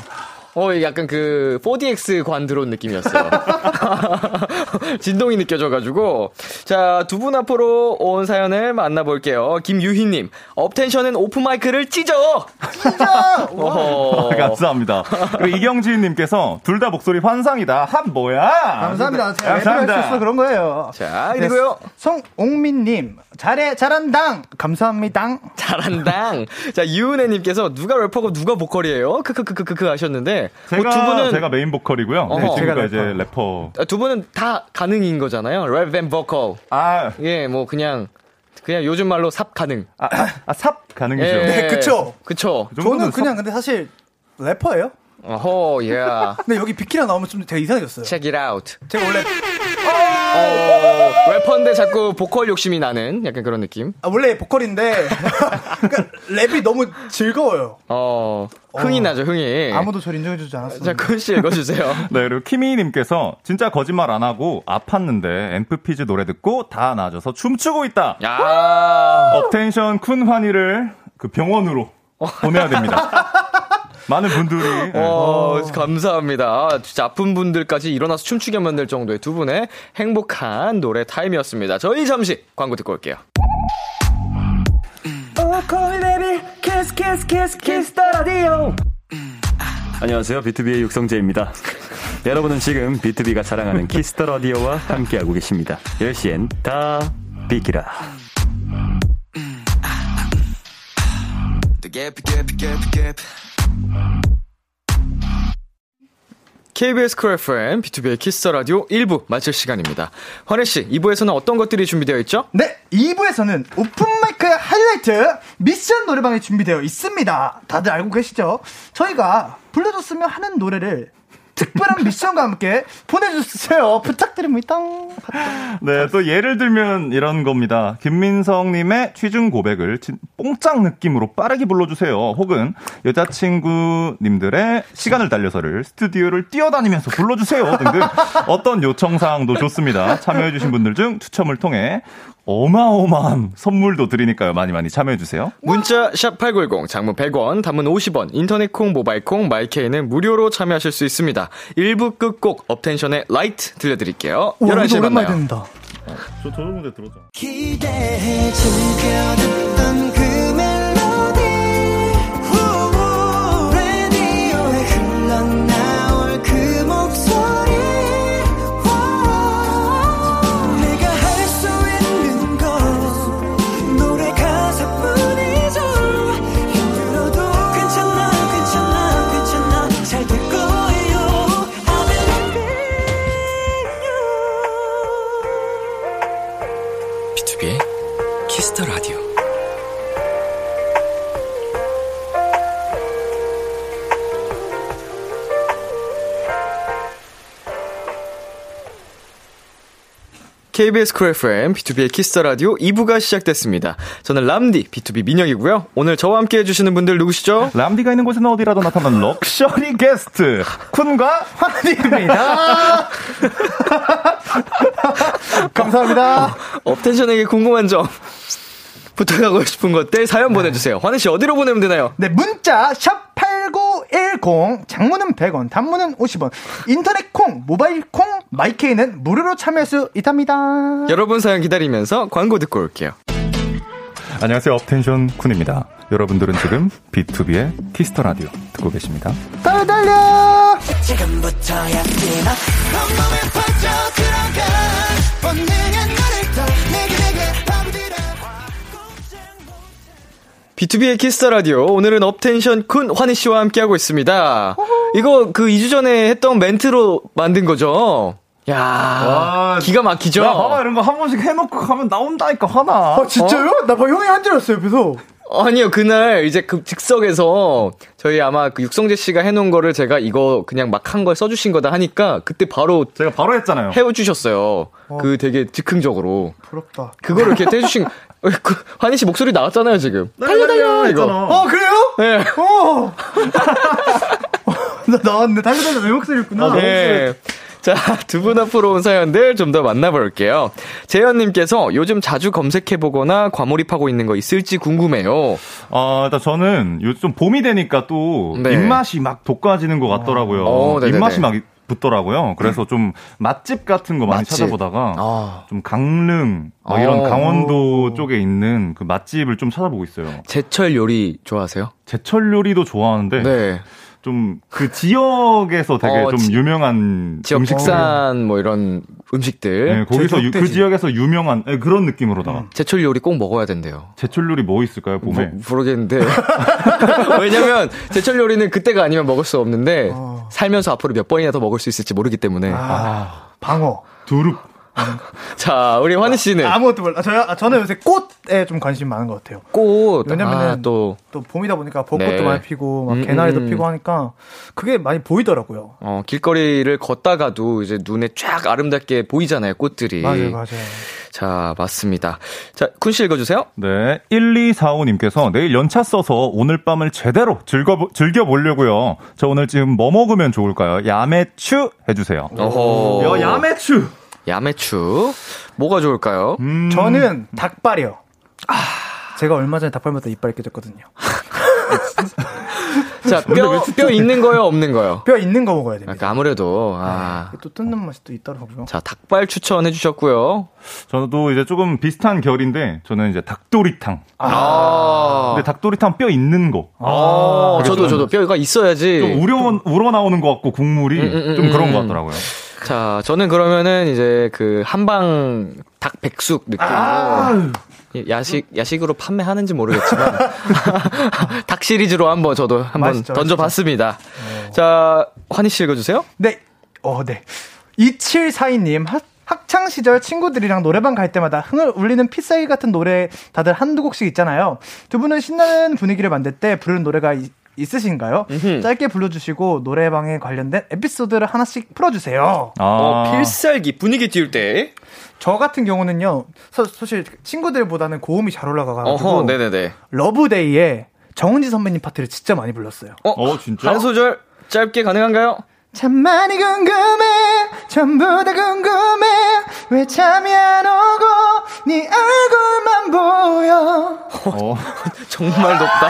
[SPEAKER 2] 어, 약간 그 4DX 관 들어온 느낌이었어요. 진동이 느껴져가지고. 자, 두 분 앞으로 온 사연을 만나볼게요. 김유희님, 업텐션은 오픈마이크를 찢어! 찢어! 어,
[SPEAKER 4] 감사합니다. 그리고 이경지님께서 둘 다 목소리 환상이다. 한 뭐야?
[SPEAKER 3] 감사합니다. 제가
[SPEAKER 4] 감사합니다.
[SPEAKER 3] 있어 그런 거예요.
[SPEAKER 2] 자, 그리고요.
[SPEAKER 3] 송옥민님, 잘해, 잘한당. 감사합니다.
[SPEAKER 2] 잘한당. 자, 유은혜님께서 누가 래퍼고 누가 보컬이에요? 크크크크크 하셨는데.
[SPEAKER 4] 제가
[SPEAKER 2] 뭐 두 분은,
[SPEAKER 4] 제가 메인 보컬이고요. 네,
[SPEAKER 3] 제가
[SPEAKER 4] 이제 래퍼.
[SPEAKER 2] 아, 두 분은 다 가능인 거잖아요. 랩 and 보컬.
[SPEAKER 4] 아,
[SPEAKER 2] 예, 뭐 그냥, 그냥 요즘 말로 쌉가능.
[SPEAKER 4] 아, 아, 쌉가능이죠.
[SPEAKER 2] 예.
[SPEAKER 3] 네, 그쵸.
[SPEAKER 2] 그쵸.
[SPEAKER 4] 그
[SPEAKER 3] 저는
[SPEAKER 4] 쌉-
[SPEAKER 3] 그냥 근데 사실 래퍼예요.
[SPEAKER 2] 어허, 예.
[SPEAKER 3] 근데 여기 비키라 나오면 좀 되게 이상해졌어요.
[SPEAKER 2] Check it out.
[SPEAKER 3] 제가 원래
[SPEAKER 2] 어, 래퍼인데 자꾸 보컬 욕심이 나는 약간 그런 느낌.
[SPEAKER 3] 아, 원래 보컬인데 그러니까 랩이 너무 즐거워요.
[SPEAKER 2] 어, 흥이
[SPEAKER 3] 어.
[SPEAKER 2] 나죠, 흥이.
[SPEAKER 3] 아무도 저를 인정해주지 않았어요.
[SPEAKER 2] 자, 쿤씨 읽어주세요.
[SPEAKER 4] 네, 그리고 키미님께서 진짜 거짓말 안 하고 아팠는데 엠프피즈 노래 듣고 다 나아져서 춤추고 있다.
[SPEAKER 2] 야
[SPEAKER 4] 업텐션 쿤 환희를 그 병원으로 보내야 됩니다. 많은 분들이 네.
[SPEAKER 2] 어, 감사합니다. 진짜 아픈 분들까지 일어나서 춤추게 만들 정도의 두 분의 행복한 노래 타임이었습니다. 저희 잠시 광고 듣고 올게요.
[SPEAKER 6] 안녕하세요. 비투비의 육성재입니다. 여러분은 지금 비투비가 자랑하는 Kiss the Radio와 함께하고 계십니다. 10시엔 다 비키라.
[SPEAKER 2] KBS Cool FM, 비투비의 Kiss the Radio 1부 마칠 시간입니다. 환희씨, 2부에서는 어떤 것들이 준비되어 있죠?
[SPEAKER 3] 네, 2부에서는 오픈마이크의 하이라이트 미션 노래방이 준비되어 있습니다. 다들 알고 계시죠? 저희가 불러줬으면 하는 노래를 특별한 미션과 함께 보내주세요. 부탁드립니다.
[SPEAKER 4] 네, 또 예를 들면 이런 겁니다. 김민성님의 취중 고백을 진- 뽕짝 느낌으로 빠르게 불러주세요. 혹은 여자친구님들의 시간을 달려서를 스튜디오를 뛰어다니면서 불러주세요. 등등 어떤 요청사항도 좋습니다. 참여해주신 분들 중 추첨을 통해 어마어마한 선물도 드리니까요. 많이 많이 참여해주세요.
[SPEAKER 2] 문자 샵 8910 장문 100원 단문 50원 인터넷 콩 모바일 콩 마이케이는 무료로 참여하실 수 있습니다. 1부 끝곡 업텐션의 Light 들려드릴게요.
[SPEAKER 3] 오,
[SPEAKER 2] 11시에
[SPEAKER 3] 우리도 오랜만에
[SPEAKER 2] 만나요.
[SPEAKER 3] 듣는다.
[SPEAKER 4] 저, 저 정도 들어줘.
[SPEAKER 7] 기
[SPEAKER 2] KBS 쿨 FM, B2B의 키스터 라디오 2부가 시작됐습니다. 저는 람디, BTOB 민혁이고요. 오늘 저와 함께 해주시는 분들 누구시죠?
[SPEAKER 4] 람디가 있는 곳에는 어디라도 나타나는 럭셔리 게스트 쿤과
[SPEAKER 3] 환희입니다. 감사합니다.
[SPEAKER 2] 업텐션에게 궁금한 점, 부탁하고 싶은 것들 사연 보내주세요. 환희 씨 어디로 보내면 되나요?
[SPEAKER 3] 네, 문자 샵 8910 장문은 100원, 단문은 50원. 인터넷 콩, 모바일 콩, My K는 무료로 참여할 수 있답니다.
[SPEAKER 2] 여러분 사연 기다리면서 광고 듣고 올게요.
[SPEAKER 4] 안녕하세요. 업텐션 쿤입니다. 여러분들은 지금 B2B의 키스터 라디오 듣고 계십니다.
[SPEAKER 3] 달려 달려.
[SPEAKER 7] 지금부터야 뛰어 들어가
[SPEAKER 2] B2B의 키스터 라디오 오늘은 업텐션 쿤 환희 씨와 함께하고 있습니다. 이거 그 2주 전에 했던 멘트로 만든 거죠? 야
[SPEAKER 4] 와,
[SPEAKER 2] 기가 막히죠?
[SPEAKER 4] 나 봐봐 이런 거 한 번씩 해놓고 가면 나온다니까 하나.
[SPEAKER 3] 아, 진짜요? 나 봐, 형이 한줄 알았어요, 옆에서.
[SPEAKER 2] 아니요, 그날 이제 그 즉석에서 저희 아마 그 육성재 씨가 해놓은 거를 제가 이거 그냥 막 한 걸 써주신 거다 하니까 그때 바로
[SPEAKER 4] 제가 바로 했잖아요.
[SPEAKER 2] 해주셨어요. 그 되게 즉흥적으로.
[SPEAKER 3] 부럽다.
[SPEAKER 2] 그거를 이렇게 해주신, 그, 환희 씨 목소리 나왔잖아요, 지금. 달려, 달려! 이거.
[SPEAKER 3] 어, 그래요?
[SPEAKER 2] 네.
[SPEAKER 3] 어! 나 나왔네. 달려 달려 내 목소리였구나.
[SPEAKER 2] 네. 자, 두 분 앞으로 온 사연들 좀 더 만나볼게요. 재현님께서 요즘 자주 검색해보거나 과몰입하고 있는 거 있을지 궁금해요.
[SPEAKER 4] 아, 일단 저는 요즘 좀 봄이 되니까 또
[SPEAKER 2] 네.
[SPEAKER 4] 입맛이 막 돋궈지는 것 같더라고요.
[SPEAKER 2] 어.
[SPEAKER 4] 입맛이 막 붙더라고요. 그래서 좀 맛집 같은 거 많이
[SPEAKER 2] 맛집.
[SPEAKER 4] 찾아보다가
[SPEAKER 2] 아.
[SPEAKER 4] 좀 강릉 뭐 이런
[SPEAKER 2] 어.
[SPEAKER 4] 강원도 쪽에 있는 그 맛집을 좀 찾아보고 있어요.
[SPEAKER 2] 제철 요리 좋아하세요?
[SPEAKER 4] 제철 요리도 좋아하는데
[SPEAKER 2] 네.
[SPEAKER 4] 좀 그 지역에서 되게
[SPEAKER 2] 어,
[SPEAKER 4] 좀
[SPEAKER 2] 지-
[SPEAKER 4] 유명한
[SPEAKER 2] 지역
[SPEAKER 4] 음식들.
[SPEAKER 2] 특산 뭐 이런 음식들.
[SPEAKER 4] 네, 거기서 유- 그. 지역에서 유명한 네, 그런 느낌으로다가
[SPEAKER 2] 음. 제철 요리 꼭 먹어야 된대요.
[SPEAKER 4] 제철 요리 뭐 있을까요 봄에?
[SPEAKER 2] 모- 모르겠는데. 왜냐면, 제철 요리는 그때가 아니면 먹을 수 없는데,
[SPEAKER 3] 어.
[SPEAKER 2] 살면서 앞으로 몇 번이나 더 먹을 수 있을지 모르기 때문에.
[SPEAKER 3] 아, 방어.
[SPEAKER 4] 두릅.
[SPEAKER 2] 자, 우리 환희 씨는
[SPEAKER 3] 아무것도 몰라. 저, 아, 저는 요새 꽃에 좀 관심 많은 것 같아요.
[SPEAKER 2] 꽃.
[SPEAKER 3] 왜냐면은
[SPEAKER 2] 아, 또,
[SPEAKER 3] 또 봄이다 보니까 벚꽃도
[SPEAKER 2] 네.
[SPEAKER 3] 많이 피고, 막
[SPEAKER 2] 음,
[SPEAKER 3] 개나리도
[SPEAKER 2] 음.
[SPEAKER 3] 피고 하니까 그게 많이 보이더라고요.
[SPEAKER 2] 어, 길거리를 걷다가도 이제 눈에 쫙 아름답게 보이잖아요, 꽃들이.
[SPEAKER 3] 맞아요, 맞아요.
[SPEAKER 2] 자, 맞습니다. 자, 쿤씨 읽어주세요.
[SPEAKER 4] 네, 1245님께서 내일 연차 써서 오늘 밤을 제대로 즐겨, 즐겨보려고요. 저 오늘 지금 뭐 먹으면 좋을까요? 야매추 해주세요.
[SPEAKER 2] 어허.
[SPEAKER 4] 야, 야매추!
[SPEAKER 2] 야매추. 뭐가 좋을까요?
[SPEAKER 4] 음,
[SPEAKER 3] 저는 닭발이요. 제가 얼마 전에 닭발 먹다 이빨이 깨졌거든요.
[SPEAKER 2] 자, 뼈, 뼈 있는 거요, 없는 거요?
[SPEAKER 3] 뼈 있는 거 먹어야 됩니다.
[SPEAKER 2] 그러니까 아무래도, 아.
[SPEAKER 3] 또 뜯는 맛이 또 있더라고요.
[SPEAKER 2] 자, 닭발 추천해 주셨고요.
[SPEAKER 4] 저도 이제 조금 비슷한 결인데, 저는 이제 닭도리탕.
[SPEAKER 2] 아.
[SPEAKER 4] 근데 닭도리탕 뼈 있는 거.
[SPEAKER 2] 어,
[SPEAKER 4] 그래서
[SPEAKER 2] 저도,
[SPEAKER 4] 좀-
[SPEAKER 2] 저도 뼈가 있어야지.
[SPEAKER 4] 좀 우려, 우러 나오는 것 같고, 국물이
[SPEAKER 2] 음, 음,
[SPEAKER 4] 좀
[SPEAKER 2] 음,
[SPEAKER 4] 그런
[SPEAKER 2] 음.
[SPEAKER 4] 것 같더라고요.
[SPEAKER 2] 자, 저는 그러면은 이제 그 한방 닭 백숙 느낌으로 야식 야식으로 판매하는지 모르겠지만 닭 시리즈로 한번 저도 한번
[SPEAKER 3] 맛있죠,
[SPEAKER 2] 던져봤습니다. 자, 환희 씨 읽어주세요.
[SPEAKER 3] 네. 어, 네. 2742님, 학, 학창 시절 친구들이랑 노래방 갈 때마다 흥을 울리는 피싸기 같은 노래 다들 한두 곡씩 있잖아요. 두 분은 신나는 분위기를 만들 때 부르는 노래가 이- 있으신가요? 짧게 불러주시고 노래방에 관련된 에피소드를 하나씩 풀어주세요.
[SPEAKER 4] 아,
[SPEAKER 2] 어, 필살기 분위기 띄울 때.
[SPEAKER 3] 저 같은 경우는요, 사, 실 친구들보다는 고음이 잘 올라가가지고
[SPEAKER 2] 어허, 네네네.
[SPEAKER 3] 러브데이에 정은지 선배님 파트를 진짜 많이 불렀어요.
[SPEAKER 2] 어,
[SPEAKER 4] 어, 진짜?
[SPEAKER 2] 한 소절 짧게 가능한가요?
[SPEAKER 3] 참 많이 궁금해 전부 다 궁금해 왜 잠이 안 오고 네 얼굴만 보여
[SPEAKER 4] 어.
[SPEAKER 2] 정말 높다.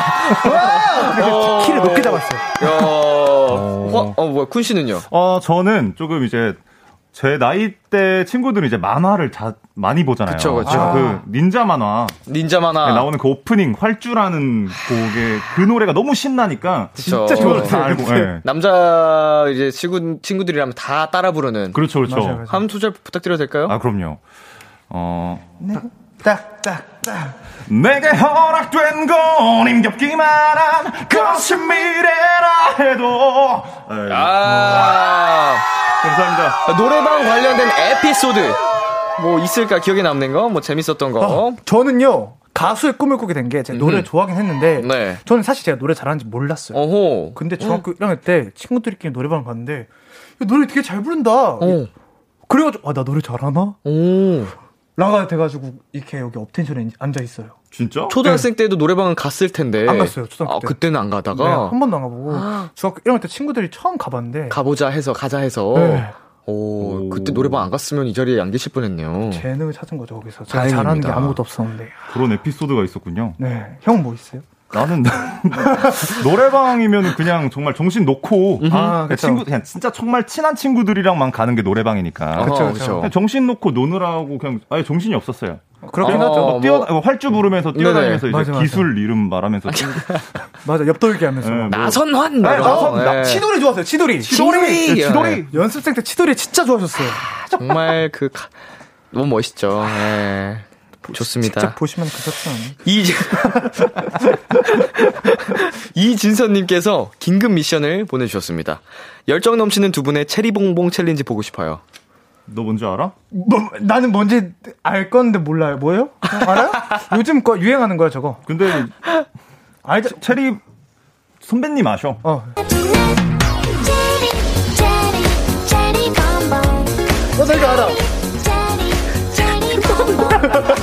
[SPEAKER 2] 어.
[SPEAKER 3] 키를 높게 잡았어요
[SPEAKER 2] 야, 어, 어 뭐야, 쿤 씨는요?
[SPEAKER 4] 어, 저는 조금 이제 제 나이 때 친구들은 이제 만화를 자, 많이 보잖아요.
[SPEAKER 2] 그쵸, 그쵸.
[SPEAKER 4] 제가 그 닌자 만화
[SPEAKER 2] 닌자 만화.
[SPEAKER 4] 나오는 그 오프닝 활주라는 곡에 그 노래가 너무 신나니까
[SPEAKER 2] 그쵸.
[SPEAKER 4] 진짜
[SPEAKER 2] 좋았어요,
[SPEAKER 4] 다 알고. 예.
[SPEAKER 2] 남자 이제 친구 친구들이라면 다 따라 부르는
[SPEAKER 4] 그렇죠, 그렇죠.
[SPEAKER 3] 맞아요, 맞아요.
[SPEAKER 2] 한 소절 부탁드려도 될까요?
[SPEAKER 4] 아, 그럼요. 어,
[SPEAKER 3] 딱딱딱
[SPEAKER 4] 내게 허락된 건 힘겹기만 한 미래라 해도. 예.
[SPEAKER 2] 아,
[SPEAKER 4] 감사합니다.
[SPEAKER 2] 노래방 관련된 에피소드 뭐 있을까 기억에 남는 거? 뭐 재밌었던 거?
[SPEAKER 3] 어, 저는요 가수의 꿈을 꾸게 된 게 제가 노래를 좋아하긴 했는데
[SPEAKER 2] 네.
[SPEAKER 3] 저는 사실 제가 노래 잘하는지 몰랐어요
[SPEAKER 2] 어호.
[SPEAKER 3] 근데 중학교 1학년 때 친구들끼리 노래방을 갔는데 야, 노래 되게 잘 부른다
[SPEAKER 2] 어.
[SPEAKER 3] 그래가지고 아 나 노래 잘하나?
[SPEAKER 2] 오.
[SPEAKER 3] 라가 돼가지고 이렇게 여기 업텐션에 앉아 있어요
[SPEAKER 4] 진짜?
[SPEAKER 2] 초등학생 때도 노래방은 갔을 텐데.
[SPEAKER 3] 안 갔어요, 초등학교
[SPEAKER 2] 아,
[SPEAKER 3] 때.
[SPEAKER 2] 그때는 안
[SPEAKER 3] 네,
[SPEAKER 2] 가다가
[SPEAKER 3] 한 번도 안 가보고 중학교 1학년 때 친구들이 처음 가봤는데
[SPEAKER 2] 가보자 해서 가자 해서.
[SPEAKER 3] 네.
[SPEAKER 2] 오, 그때 노래방 안 갔으면 이 자리에 안 계실 뻔했네요.
[SPEAKER 3] 재능을 찾은 거죠 거기서 제가. 잘하는 게 아무것도 없었는데
[SPEAKER 4] 그런 에피소드가 있었군요.
[SPEAKER 3] 네 형 뭐 있어요?
[SPEAKER 4] 나는 노래방이면 그냥 정말 정신 놓고
[SPEAKER 3] 아,
[SPEAKER 4] 그냥. 친구 그냥 진짜 정말 친한 친구들이랑만 가는 게 노래방이니까
[SPEAKER 3] 그쵸,
[SPEAKER 2] 그쵸.
[SPEAKER 4] 그냥 정신 놓고 노느라고 그냥 아예 정신이 없었어요.
[SPEAKER 3] 그렇긴
[SPEAKER 2] 어,
[SPEAKER 3] 하죠
[SPEAKER 2] 뭐-
[SPEAKER 4] 뛰어 활주 부르면서 뛰어다니면서
[SPEAKER 3] 네네.
[SPEAKER 4] 이제
[SPEAKER 3] 맞아, 맞아.
[SPEAKER 4] 기술 이름 말하면서
[SPEAKER 3] 맞아 옆돌기 하면서
[SPEAKER 4] 네,
[SPEAKER 3] 막.
[SPEAKER 4] 뭐-
[SPEAKER 2] 나선환!
[SPEAKER 3] 네,
[SPEAKER 2] 이런.
[SPEAKER 3] 나선, 나,
[SPEAKER 2] 네.
[SPEAKER 3] 치도리 좋았어요 치도리
[SPEAKER 2] 치도리!
[SPEAKER 3] 네,
[SPEAKER 2] 치도리!
[SPEAKER 3] 연습생 때 치도리 진짜 좋아하셨어요
[SPEAKER 2] 정말 그, 가- 너무 멋있죠. 예. 좋습니다.
[SPEAKER 3] 직접 보시면 그
[SPEAKER 2] 이, 이진선님께서 긴급 미션을 보내주셨습니다. 열정 넘치는 두 분의 체리봉봉 challenge 보고 싶어요.
[SPEAKER 4] 너 뭔지 알아?
[SPEAKER 3] 뭐, 나는 뭔지 알 건데 몰라요. 뭐예요? 어, 알아요? 요즘 거 유행하는 거야 저거.
[SPEAKER 4] 근데
[SPEAKER 3] 알죠?
[SPEAKER 4] 체리 선배님 아셔.
[SPEAKER 3] 어.
[SPEAKER 8] 어, 나 이거 알아.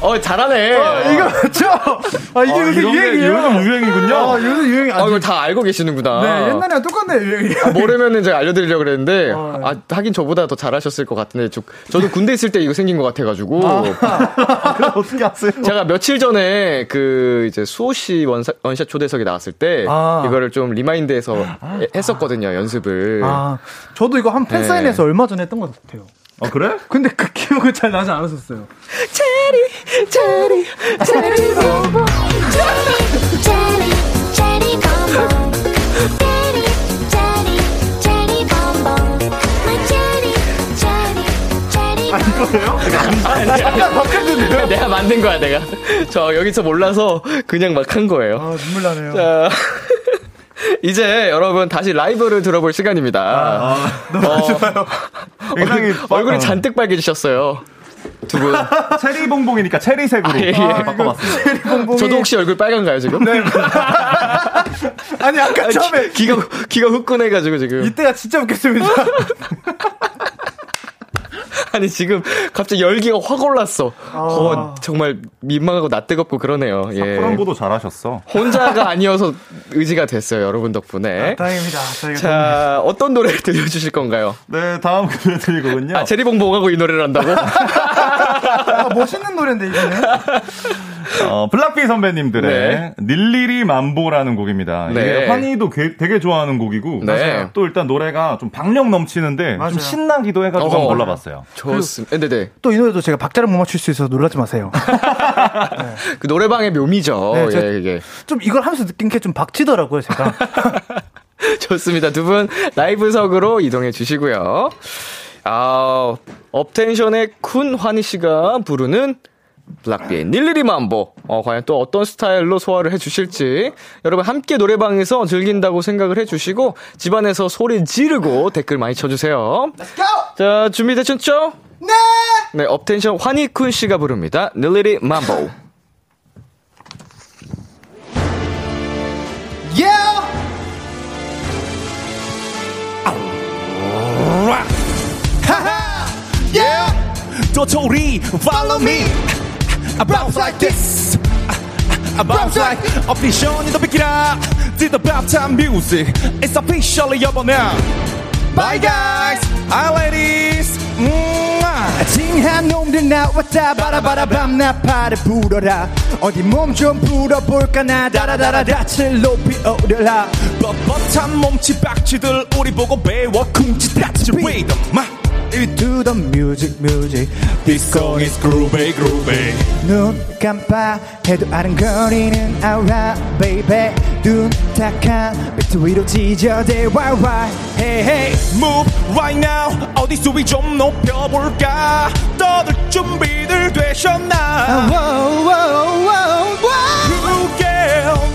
[SPEAKER 2] 어, 잘하네.
[SPEAKER 3] 아, 이거 맞죠? 아 이게
[SPEAKER 4] 아,
[SPEAKER 3] 요새
[SPEAKER 4] 게
[SPEAKER 3] 유행이에요.
[SPEAKER 4] 요즘 유행이군요.
[SPEAKER 3] 아 요새 유행이
[SPEAKER 2] 아. 이걸 다 알고 계시는구나.
[SPEAKER 3] 네 옛날이랑 똑같네 유행이.
[SPEAKER 2] 아, 모르면은 제가 알려드리려고 그랬는데,
[SPEAKER 3] 어.
[SPEAKER 2] 아, 하긴 저보다 더 잘하셨을 것 같은데, 저, 저도 군대 있을 때 이거 생긴 것 같아가지고,
[SPEAKER 4] 그럼 어떻게 하세요?
[SPEAKER 2] 제가 며칠 전에 그 이제 수호 씨 원사, 원샷 초대석에 나왔을 때,
[SPEAKER 3] 아.
[SPEAKER 2] 이거를 좀 remind해서 했었거든요, 연습을.
[SPEAKER 3] 아 저도 이거 한 팬
[SPEAKER 2] 네.
[SPEAKER 3] 사인회에서 얼마 전에 했던 것 같아요.
[SPEAKER 4] 아 그래?
[SPEAKER 3] 근데 그 기억은 잘 나지 않았었어요.
[SPEAKER 2] 내가 만든 거야, 내가. 저 여기서 몰라서 그냥 막 한 거예요.
[SPEAKER 3] 아 눈물 나네요.
[SPEAKER 2] 자, 이제 여러분 다시 라이브를 들어볼 시간입니다. 어,
[SPEAKER 4] 굉장히
[SPEAKER 2] 얼굴이
[SPEAKER 4] 어.
[SPEAKER 2] 잔뜩 빨개지셨어요. 두 분.
[SPEAKER 4] 체리 봉봉이니까 체리색으로
[SPEAKER 2] 아, 예, 예.
[SPEAKER 4] 바꿔봤습니다.
[SPEAKER 2] 저도 혹시 얼굴 빨간가요, 지금? 네.
[SPEAKER 3] 아니 아까 처음에
[SPEAKER 2] 기 가, 기가 후끈해가지고 지금.
[SPEAKER 3] 이때가 진짜 웃겼습니다.
[SPEAKER 2] 아니, 지금 갑자기 열기가 확 올랐어. 어, 정말 민망하고 낯뜨겁고 그러네요. 예.
[SPEAKER 4] 프랑보도 잘하셨어.
[SPEAKER 2] 혼자가 아니어서 의지가 됐어요, 여러분 덕분에.
[SPEAKER 3] 다행입니다. 저희가
[SPEAKER 2] 자, 어떤 노래 들려주실 건가요?
[SPEAKER 4] 네, 다음 들려드릴 거군요.
[SPEAKER 2] 아, 제리봉봉하고 이 노래를 한다고?
[SPEAKER 3] 아, 멋있는 노래인데 이거는.
[SPEAKER 4] 어, 블락비 선배님들의
[SPEAKER 2] 네.
[SPEAKER 4] 닐리리 만보라는 곡입니다.
[SPEAKER 2] 네.
[SPEAKER 4] 이게 환희도 게- 되게 좋아하는 곡이고
[SPEAKER 2] 네.
[SPEAKER 4] 또 일단 노래가 좀 박력 넘치는데
[SPEAKER 3] 맞아요.
[SPEAKER 4] 좀 신나기도 해가지고
[SPEAKER 2] 어허.
[SPEAKER 4] 한번 골라봤어요.
[SPEAKER 2] 좋습니다. 네네.
[SPEAKER 3] 또 이 노래도 제가 박자를 못 맞출 수 있어서 놀라지 마세요.
[SPEAKER 2] 그 노래방의 묘미죠.
[SPEAKER 3] 네, 저-
[SPEAKER 2] 예, 이게.
[SPEAKER 3] 좀 이걸 하면서 느낀 게 좀 박치더라고요, 제가.
[SPEAKER 2] 좋습니다. 두 분 라이브석으로 이동해 주시고요. 아, 업텐션의 쿤 환희 씨가 부르는 블락비의 닐리리 맘보. 어, 과연 또 어떤 스타일로 소화를 해 주실지. 여러분 함께 노래방에서 즐긴다고 생각을 해 주시고 집안에서 소리 지르고 댓글 많이 쳐 주세요. 자, 준비되셨죠? 네! 네, 업텐션 환희 쿤 씨가 부릅니다. 닐리리 만보.
[SPEAKER 7] Yeah! Haha! Yeah!
[SPEAKER 5] 도토리 follow me I bounce like this I bounce like officially 더 비키라 Did the bad time music It's officially over now Bye guys Hi ladies Mwah.
[SPEAKER 7] 징한 놈들 나왔다 바라바라밤 나팔을 불어라 어디 몸 좀 풀어볼까 나 다라다라 닻을 높이 오르라
[SPEAKER 5] 뻣뻣한 몸치 박쥐들 우리 보고 배워 쿵치 따치 리듬
[SPEAKER 7] To the music music
[SPEAKER 5] This song is groovy groovy
[SPEAKER 7] 눈 깜빡 해도 아른거리는 아우라 baby 눈 탁한 비트 위로 지저대 why why hey hey
[SPEAKER 5] Move right now 어디 수위 좀 높여볼까 떠들 준비들 되셨나
[SPEAKER 7] Whoa, whoa, whoa, whoa.
[SPEAKER 5] 그게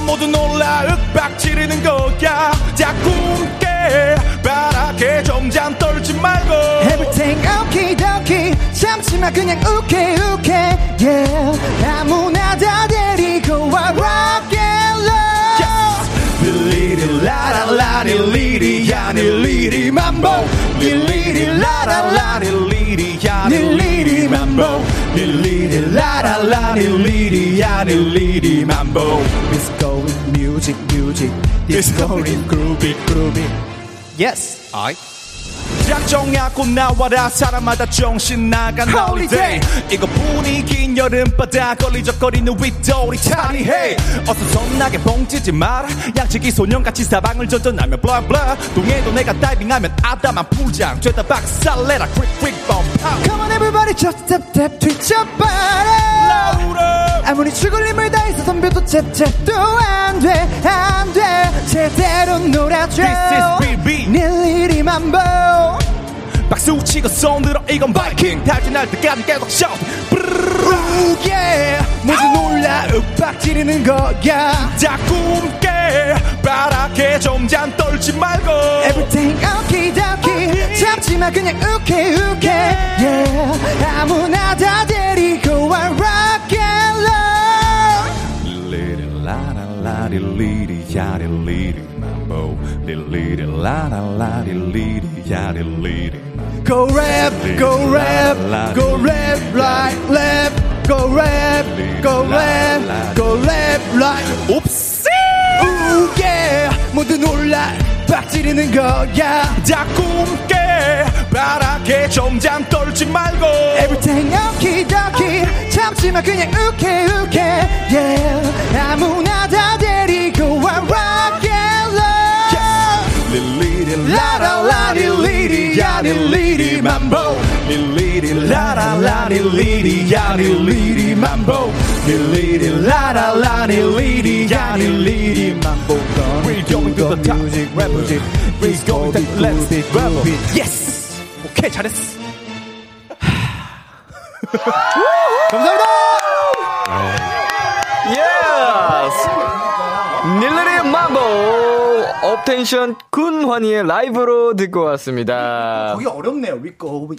[SPEAKER 5] 모두 놀라 윽박 지르는 거야 자 꿈깨 바라게 점잠 떨지 말고
[SPEAKER 7] Everything okay dokie 잠시만 그냥 okay okay yeah 아무나 다 데리고 와 rock and roll
[SPEAKER 5] 릴리리 라라라 릴리리 야 릴리리 맘보 릴리리 라라라 릴리리 야 릴리리 맘보 릴리리 라라라 릴리리 야 릴리리 맘보
[SPEAKER 7] Disco music music
[SPEAKER 5] Disco is groovy groovy
[SPEAKER 7] Yes.
[SPEAKER 5] I 작정하고 나와라. 사람마다 정신 나간 holiday 이거 분위긴 여름바다. 걸리적거리는 윗도리 타리해 어서 선나게 뻥치지 마라. 양치기 소년같이 사방을 blah blah. 동해도 내가 다이빙하면 아담한 풀장. 죄다 박살내라. quick quick bomb
[SPEAKER 7] Come on everybody just step step 뒤쳐봐라 아무리 죽을림을 다해서 덤벼도 잽잽도 안돼 안돼. 제대로 놀아줘.
[SPEAKER 5] This is BB.
[SPEAKER 7] 닐리리만 보
[SPEAKER 5] 박수 치고 손 들어 이건 바이킹. 탈진할 때까지 계속 shout
[SPEAKER 7] yeah. 모두 놀라 윽박 지르는 거야.
[SPEAKER 5] 자 꿈깨 바라게 좀잠 떨지 말고.
[SPEAKER 7] Everything okay dokie 참지마 그냥 오케이 오케이 yeah. 아무나 다 데리고 와 rock and roll.
[SPEAKER 5] 리리 라라 라리 리리 야리 리리 mambo 리리 라라 라리 리리 야리 리리
[SPEAKER 7] Go rap go rap go rap right left go rap go rap go rap right
[SPEAKER 5] 옵시
[SPEAKER 7] Ooh yeah 모두 놀라 빡지르는 거야
[SPEAKER 5] 다 꿈깨 바라게 좀잠 떨지 말고
[SPEAKER 7] Everything okay dokie 참지마 그냥 오케이 오케이 yeah 아무나 다 데리고 와 rock and roll
[SPEAKER 5] 리리
[SPEAKER 7] 라라 라리 리리 야리 리리 맘보
[SPEAKER 5] 리리 라라 라리 리리 야리 리리 mambo 리리 라라 라리 리리 야리 리리 mambo We're going to the top rap music We're going to the let's be rap Yes 오케이 잘했어
[SPEAKER 2] 예스! 닐레리의 mambo 업 텐션 군환희의 라이브로 듣고 왔습니다.
[SPEAKER 3] 거기 어렵네요. 위거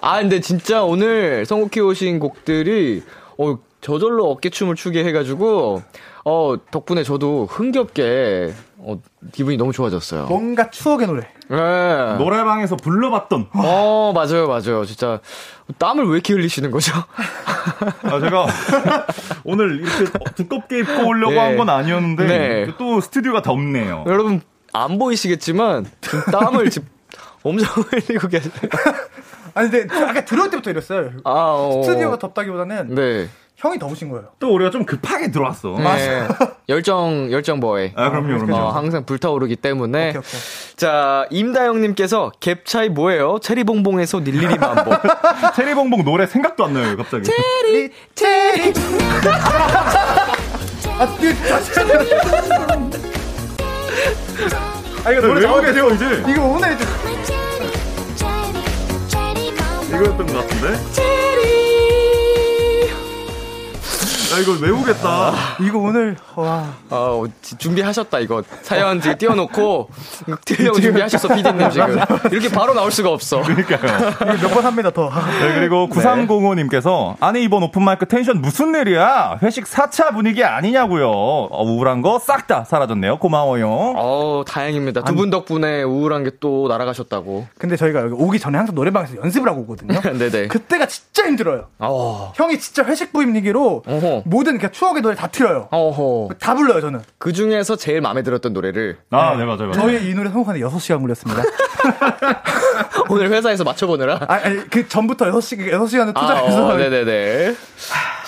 [SPEAKER 2] 아, 근데 진짜 오늘 선곡해 오신 곡들이, 어, 저절로 어깨춤을 추게 해가지고, 어, 덕분에 저도 흥겹게, 어, 기분이 너무 좋아졌어요.
[SPEAKER 3] 뭔가 추억의 노래.
[SPEAKER 2] 네.
[SPEAKER 4] 노래방에서 불러봤던
[SPEAKER 2] 어, 맞아요, 맞아요. 진짜, 땀을 왜 이렇게 흘리시는 거죠?
[SPEAKER 4] 아, 제가 오늘 이렇게 두껍게 입고 오려고
[SPEAKER 2] 네.
[SPEAKER 4] 한건 아니었는데
[SPEAKER 2] 네.
[SPEAKER 4] 또 스튜디오가 덥네요.
[SPEAKER 2] 여러분, 안 보이시겠지만, 땀을 지금 엄청 흘리고 계세요.
[SPEAKER 3] 아니 근데 아까 들어올 때부터 이랬어요.
[SPEAKER 2] 아, 어.
[SPEAKER 3] 스튜디오가 덥다기보다는
[SPEAKER 2] 네.
[SPEAKER 3] 형이 더우신 거예요.
[SPEAKER 4] 또 우리가 좀 급하게 들어왔어.
[SPEAKER 2] 네. 열정, 열정 버에.
[SPEAKER 4] 아, 그럼요, 그럼요.
[SPEAKER 2] 어, 항상 불타오르기 때문에.
[SPEAKER 3] 오케이, 오케이.
[SPEAKER 2] 자, 임다영님께서 갭 차이 뭐예요? 체리봉봉에서 닐리리 만보.
[SPEAKER 4] 체리봉봉 노래 생각도 안 나요, 갑자기.
[SPEAKER 3] 체리 체리. 아, 해야 돼. 아 이거 노래
[SPEAKER 4] 왜
[SPEAKER 3] 잘못
[SPEAKER 4] 계세요, 이제?
[SPEAKER 3] 이거 오늘 이제
[SPEAKER 4] 이거였던 것 같은데? 야, 이거 외우겠다.
[SPEAKER 3] 이거 오늘 와
[SPEAKER 2] 어, 지- 준비하셨다, 이거. 사연 지금 띄워놓고, 들려고 준비하셨어, 피디님 지금. 이렇게 바로 나올 수가 없어.
[SPEAKER 4] 그러니까요.
[SPEAKER 3] 몇 번 합니다 더.
[SPEAKER 4] 네, 그리고 9305님께서 아니 이번 오픈마이크 텐션 무슨 일이야? 회식 4차 분위기 아니냐고요. 어, 우울한 거 싹 다 사라졌네요. 고마워요.
[SPEAKER 2] 어 다행입니다. 두 분 덕분에 우울한 게 또 날아가셨다고.
[SPEAKER 3] 근데 저희가 여기 오기 전에 항상 노래방에서 연습을 하고 오거든요.
[SPEAKER 2] 네네.
[SPEAKER 3] 그때가 진짜 힘들어요.
[SPEAKER 2] 어,
[SPEAKER 3] 형이 진짜 회식 분위기로
[SPEAKER 2] 어허.
[SPEAKER 3] 모든 그 추억의 노래 다 틀어요.
[SPEAKER 2] 어허.
[SPEAKER 3] 다 불러요 저는.
[SPEAKER 2] 그 중에서 제일 마음에 들었던 노래를
[SPEAKER 4] 아, 네, 맞아요. 맞아요.
[SPEAKER 3] 저희 이 노래 선곡하는데 6시간 걸렸습니다.
[SPEAKER 2] 오늘 회사에서 맞춰보느라.
[SPEAKER 3] 아, 아니, 그 전부터 6시, 6 시간을
[SPEAKER 2] 아,
[SPEAKER 3] 투자해서.
[SPEAKER 2] 어, 네네네.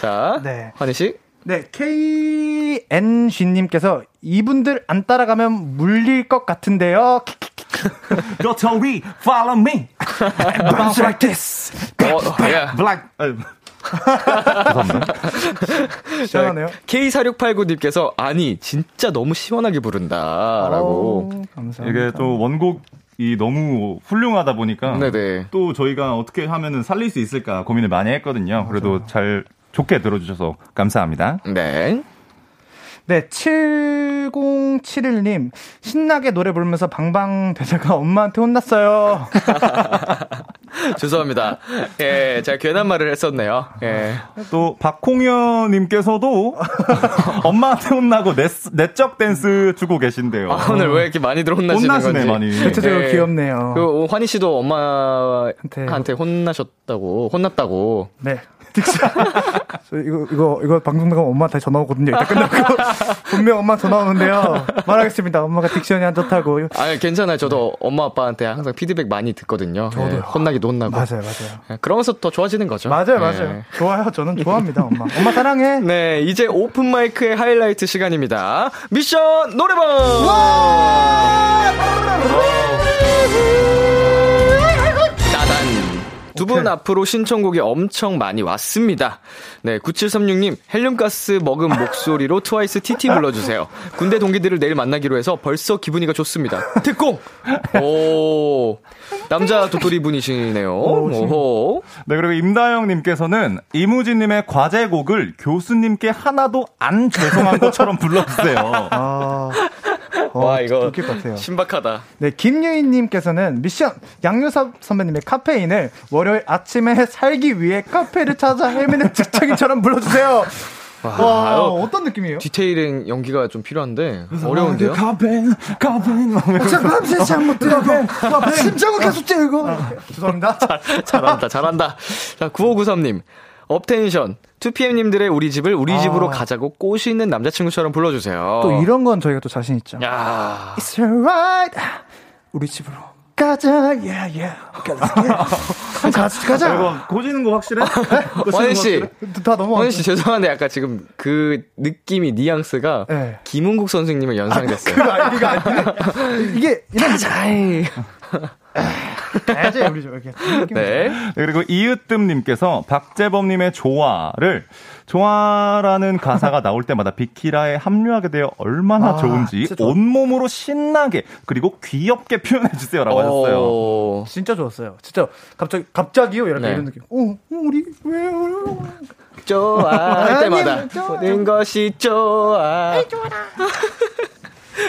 [SPEAKER 2] 자,
[SPEAKER 3] 네.
[SPEAKER 2] 환희 씨.
[SPEAKER 3] 네, KNG님께서 이분들 안 따라가면 물릴 것 같은데요.
[SPEAKER 4] To we, follow me.
[SPEAKER 3] Bounce like this.
[SPEAKER 2] 어, 야.
[SPEAKER 4] Black. 아,
[SPEAKER 3] 시원하네요.
[SPEAKER 2] K4689님께서 아니 진짜 너무 시원하게 부른다라고.
[SPEAKER 3] 어, 감사합니다.
[SPEAKER 4] 이게 또 원곡 이 너무 훌륭하다 보니까
[SPEAKER 2] 네네.
[SPEAKER 4] 또 저희가 어떻게 하면은 살릴 수 있을까 고민을 많이 했거든요. 그래도 잘 좋게 들어주셔서 감사합니다.
[SPEAKER 2] 네.
[SPEAKER 3] 네, 7071님. 신나게 노래 부르면서 방방 되다가 엄마한테 혼났어요.
[SPEAKER 2] 죄송합니다. 예, 제가 괜한 말을 했었네요. 예.
[SPEAKER 4] 또 박홍현님께서도 엄마한테 혼나고 내, 내적 댄스 주고 계신데요.
[SPEAKER 2] 아, 오늘 왜 이렇게 많이 혼나시는
[SPEAKER 4] 혼나시네,
[SPEAKER 2] 건지.
[SPEAKER 4] 많이.
[SPEAKER 3] 대체적으로
[SPEAKER 2] 네.
[SPEAKER 3] 귀엽네요.
[SPEAKER 2] 그 환희 씨도 엄마한테 혼나셨다고 혼났다고.
[SPEAKER 3] 네. Diction. 저 이거, 이거, 이거 방송 나가면 엄마한테 전화 오거든요. 이따 끝나고. 분명 엄마 전화 오는데요. 말하겠습니다. 엄마가 diction이 안 좋다고.
[SPEAKER 2] 아니 괜찮아요. 저도 엄마 아빠한테 항상 피드백 많이 듣거든요. 예, 혼나기도 혼나고.
[SPEAKER 3] 맞아요, 맞아요.
[SPEAKER 2] 예, 그러면서 더 좋아지는 거죠.
[SPEAKER 3] 맞아요,
[SPEAKER 2] 예.
[SPEAKER 3] 맞아요. 좋아요. 저는 좋아합니다, 엄마. 엄마 사랑해.
[SPEAKER 2] 네, 이제 open mic의 하이라이트 시간입니다. 미션 노래방! 따단. 두분 앞으로 신청곡이 엄청 많이 왔습니다. 네, 9736님, 헬륨가스 먹은 목소리로 트와이스 TT 불러주세요. 군대 동기들을 내일 만나기로 해서 벌써 기분이가 좋습니다. 특공! 오, 남자 도토리 분이시네요. 오호.
[SPEAKER 4] 네, 그리고 임다영님께서는 이무진님의 과제곡을 교수님께 하나도 안 죄송한 것처럼 불러주세요.
[SPEAKER 3] 아, 어,
[SPEAKER 2] 와, 이거
[SPEAKER 3] 웃길 것 같아요.
[SPEAKER 2] 신박하다.
[SPEAKER 3] 네, 김유인님께서는 미션 양요섭 선배님의 카페인을 월요일 아침에 살기 위해 카페를 찾아 헤매는 직장인처럼 불러주세요. 와,
[SPEAKER 2] 아유.
[SPEAKER 3] 어떤 느낌이에요?
[SPEAKER 2] 디테일한 연기가 좀 필요한데 어려운데요?
[SPEAKER 4] 카페인, 카페인.
[SPEAKER 3] 밤새 잠못 들고 심장은 계속 뛰고 죄송합니다.
[SPEAKER 2] 잘 한다, 잘한다. 자, 9593님. 업텐션. 2PM님들의 우리 집을 우리
[SPEAKER 3] 아.
[SPEAKER 2] 집으로 가자고 꼬시는 남자친구처럼 불러주세요.
[SPEAKER 3] 또 이런 건 저희가 또 자신 있죠.
[SPEAKER 2] 야
[SPEAKER 3] It's alright. 우리 집으로 가자. Yeah, yeah. 같이 가자.
[SPEAKER 4] 이거 고지는 거 확실해?
[SPEAKER 2] 원혜씨.
[SPEAKER 3] 다 넘어왔어.
[SPEAKER 2] 원혜씨, 죄송한데 약간 지금 그 느낌이, 뉘앙스가
[SPEAKER 3] 네.
[SPEAKER 2] 김은국 선생님을 연상됐어요.
[SPEAKER 3] 그거 아니, 이거 아니. 이게 이런
[SPEAKER 2] 자이.
[SPEAKER 3] 가야지 우리 집 이렇게.
[SPEAKER 2] 네.
[SPEAKER 4] 네, 그리고 이으뜸님께서 박재범님의 좋아를 좋아라는 가사가 나올 때마다 비키라에 합류하게 되어 얼마나
[SPEAKER 3] 아,
[SPEAKER 4] 좋은지. 온몸으로 신나게 그리고 귀엽게 표현해주세요라고 하셨어요.
[SPEAKER 2] 어,
[SPEAKER 3] 진짜 좋았어요. 진짜 갑자기 갑자기요 이렇게
[SPEAKER 2] 네.
[SPEAKER 3] 이런 느낌. 어, 우리 왜 왜-
[SPEAKER 2] 좋아. 할 때마다. 모든 것이 좋아.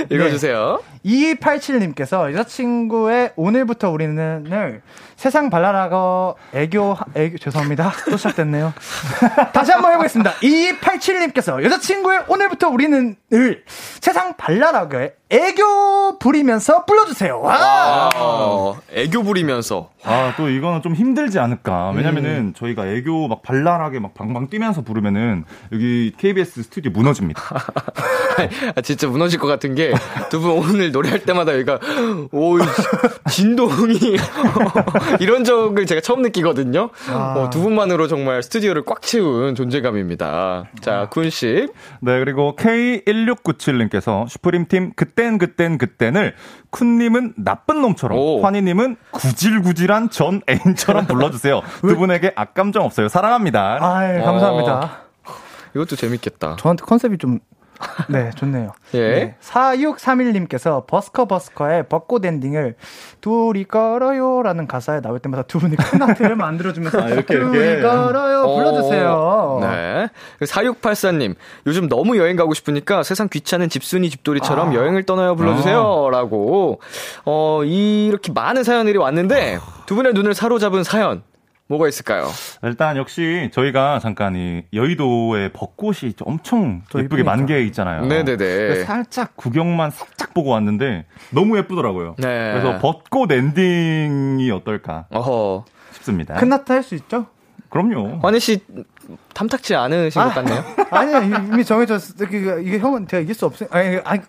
[SPEAKER 2] 읽어주세요.
[SPEAKER 3] 2287님께서 여자친구의 오늘부터 우리는을 세상 발랄하고 애교, 애교, 죄송합니다. 또 시작됐네요. 다시 한번 해보겠습니다. 2287님께서 여자친구의 오늘부터 우리는을 세상 발랄하게 애교 부리면서 불러주세요. 와!
[SPEAKER 2] 어, 애교 부리면서.
[SPEAKER 4] 아, 또 이거는 좀 힘들지 않을까. 왜냐면은 저희가 애교 막 발랄하게 막 방방 뛰면서 부르면은 여기 KBS 스튜디오 무너집니다.
[SPEAKER 2] 아, 진짜 무너질 것 같은 게 두 분 오늘 노래할 때마다 여기가 오 진동이 이런 적을 제가 처음 느끼거든요. 어, 두 분만으로 정말 스튜디오를 꽉 채운 존재감입니다. 자, 군 씨.
[SPEAKER 4] 네, 그리고 K1697님께서 슈프림 팀 그땐 그땐 그땐을 쿤님은 나쁜 놈처럼,
[SPEAKER 2] 오.
[SPEAKER 4] 환희님은 구질구질한 전 애인처럼 불러주세요. 두 분에게 악감정 없어요. 사랑합니다.
[SPEAKER 3] 아이, 감사합니다.
[SPEAKER 2] 이것도 재밌겠다.
[SPEAKER 3] 저한테 컨셉이 좀, 네, 좋네요.
[SPEAKER 2] 예.
[SPEAKER 3] 네. 4631님께서 버스커 버스커의 벚꽃 엔딩을 둘이 걸어요 라는 가사에 나올 때마다 두 분이 큰 하트를 만들어주면서
[SPEAKER 4] 이렇게,
[SPEAKER 3] 둘이
[SPEAKER 4] 이렇게.
[SPEAKER 3] 걸어요 불러주세요.
[SPEAKER 2] 네. 4684님, 요즘 너무 여행 가고 싶으니까 세상 귀찮은 집순이 집돌이처럼 여행을 떠나요 불러주세요. 라고, 어, 이렇게 많은 사연들이 왔는데, 두 분의 눈을 사로잡은 사연, 뭐가 있을까요?
[SPEAKER 4] 일단 역시 저희가 잠깐 이 여의도에 벚꽃이 엄청
[SPEAKER 3] 또
[SPEAKER 4] 예쁘게
[SPEAKER 3] 이쁘니까.
[SPEAKER 4] 만개 있잖아요.
[SPEAKER 2] 네네네.
[SPEAKER 4] 살짝 구경만 살짝 보고 왔는데 너무 예쁘더라고요.
[SPEAKER 2] 네.
[SPEAKER 4] 그래서 벚꽃 엔딩이 어떨까
[SPEAKER 2] 어허.
[SPEAKER 4] 싶습니다.
[SPEAKER 3] 큰 하트 할수 있죠?
[SPEAKER 4] 그럼요.
[SPEAKER 2] 환희 씨, 탐탁치 않으신 것 같네요.
[SPEAKER 3] 아니요 이미 정해졌어. 이게, 이게 형은 제가 이길 수 없어요. 아니, 아니,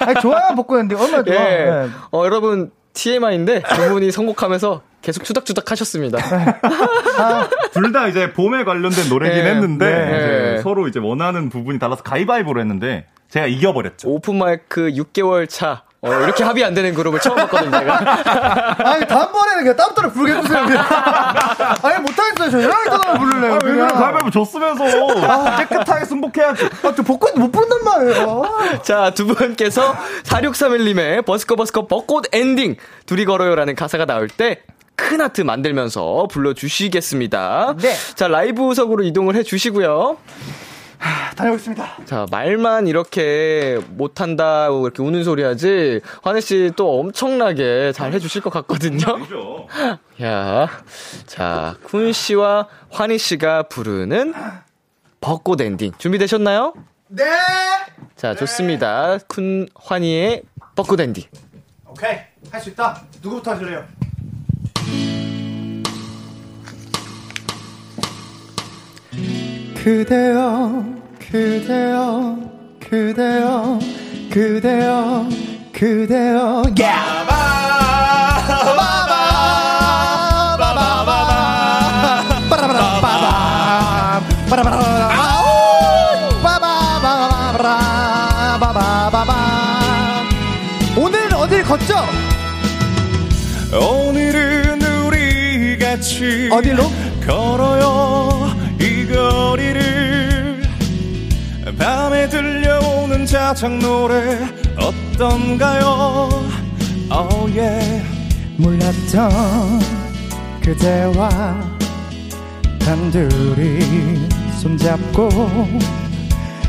[SPEAKER 3] 아니 좋아요 벚꽃 엔딩 얼마나 좋아.
[SPEAKER 2] 예.
[SPEAKER 3] 네.
[SPEAKER 2] 어, 여러분, TMI인데, 두 분이 선곡하면서 계속 투닥투닥 하셨습니다.
[SPEAKER 4] 둘다 이제 봄에 관련된 노래긴
[SPEAKER 2] 네.
[SPEAKER 4] 했는데
[SPEAKER 2] 네.
[SPEAKER 4] 이제 서로 이제 원하는 부분이 달라서 가위바위보로 했는데 제가 이겨버렸죠.
[SPEAKER 2] Open mic 6개월 차. 어, 이렇게 합의 안 되는 그룹을 처음 봤거든요, 제가.
[SPEAKER 3] 아니 다음번에는 그냥 따로 부르게 해주세요. 그냥. 아니 못하겠어요. 저 형이 따로 부를래요.
[SPEAKER 4] 왜
[SPEAKER 3] 그냥.
[SPEAKER 4] 그래 가위바위보 졌으면서 아, 깨끗하게 승복해야지.
[SPEAKER 3] 아, 저 벚꽃 못 부른단 말이에요.
[SPEAKER 2] 자, 두 분께서 4631님의 버스커 버스커 벚꽃 엔딩 둘이 걸어요라는 가사가 나올 때 큰 하트 만들면서 불러주시겠습니다.
[SPEAKER 3] 네.
[SPEAKER 2] 자, 라이브석으로 이동을 해주시고요.
[SPEAKER 3] 다녀오겠습니다.
[SPEAKER 2] 자, 말만 이렇게 못한다, 이렇게 우는 소리 하지, 환희 씨 또 엄청나게 잘 해주실 것 같거든요. 야, 자, 쿤 씨와 환희 씨가 부르는 벚꽃 엔딩 준비되셨나요?
[SPEAKER 3] 네.
[SPEAKER 2] 자, 좋습니다. 쿤 환희의 벚꽃 엔딩.
[SPEAKER 3] 오케이 할 수 있다. 누구부터 하실래요? 그대여 그대여 그대여 그대여 그대여 오늘 어딜 걷죠?
[SPEAKER 5] 오늘은 우리가 같이
[SPEAKER 9] 어디로?
[SPEAKER 5] 걸어요 이 거리를 밤에 들려오는 자작 노래 어떤가요? Oh yeah.
[SPEAKER 3] 몰랐던 그대와 단둘이 손잡고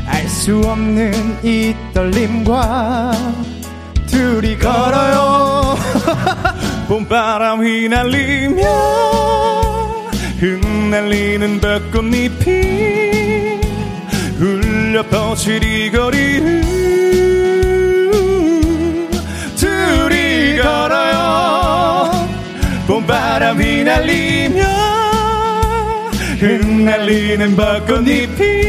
[SPEAKER 3] 알 수 없는 이 떨림과 둘이 걸어요.
[SPEAKER 5] 봄바람 휘날리며 흩날리는 벚꽃잎이 울려 퍼질 이 거리를 둘이 걸어요. 봄바람 휘날리며 흩날리는 벚꽃잎이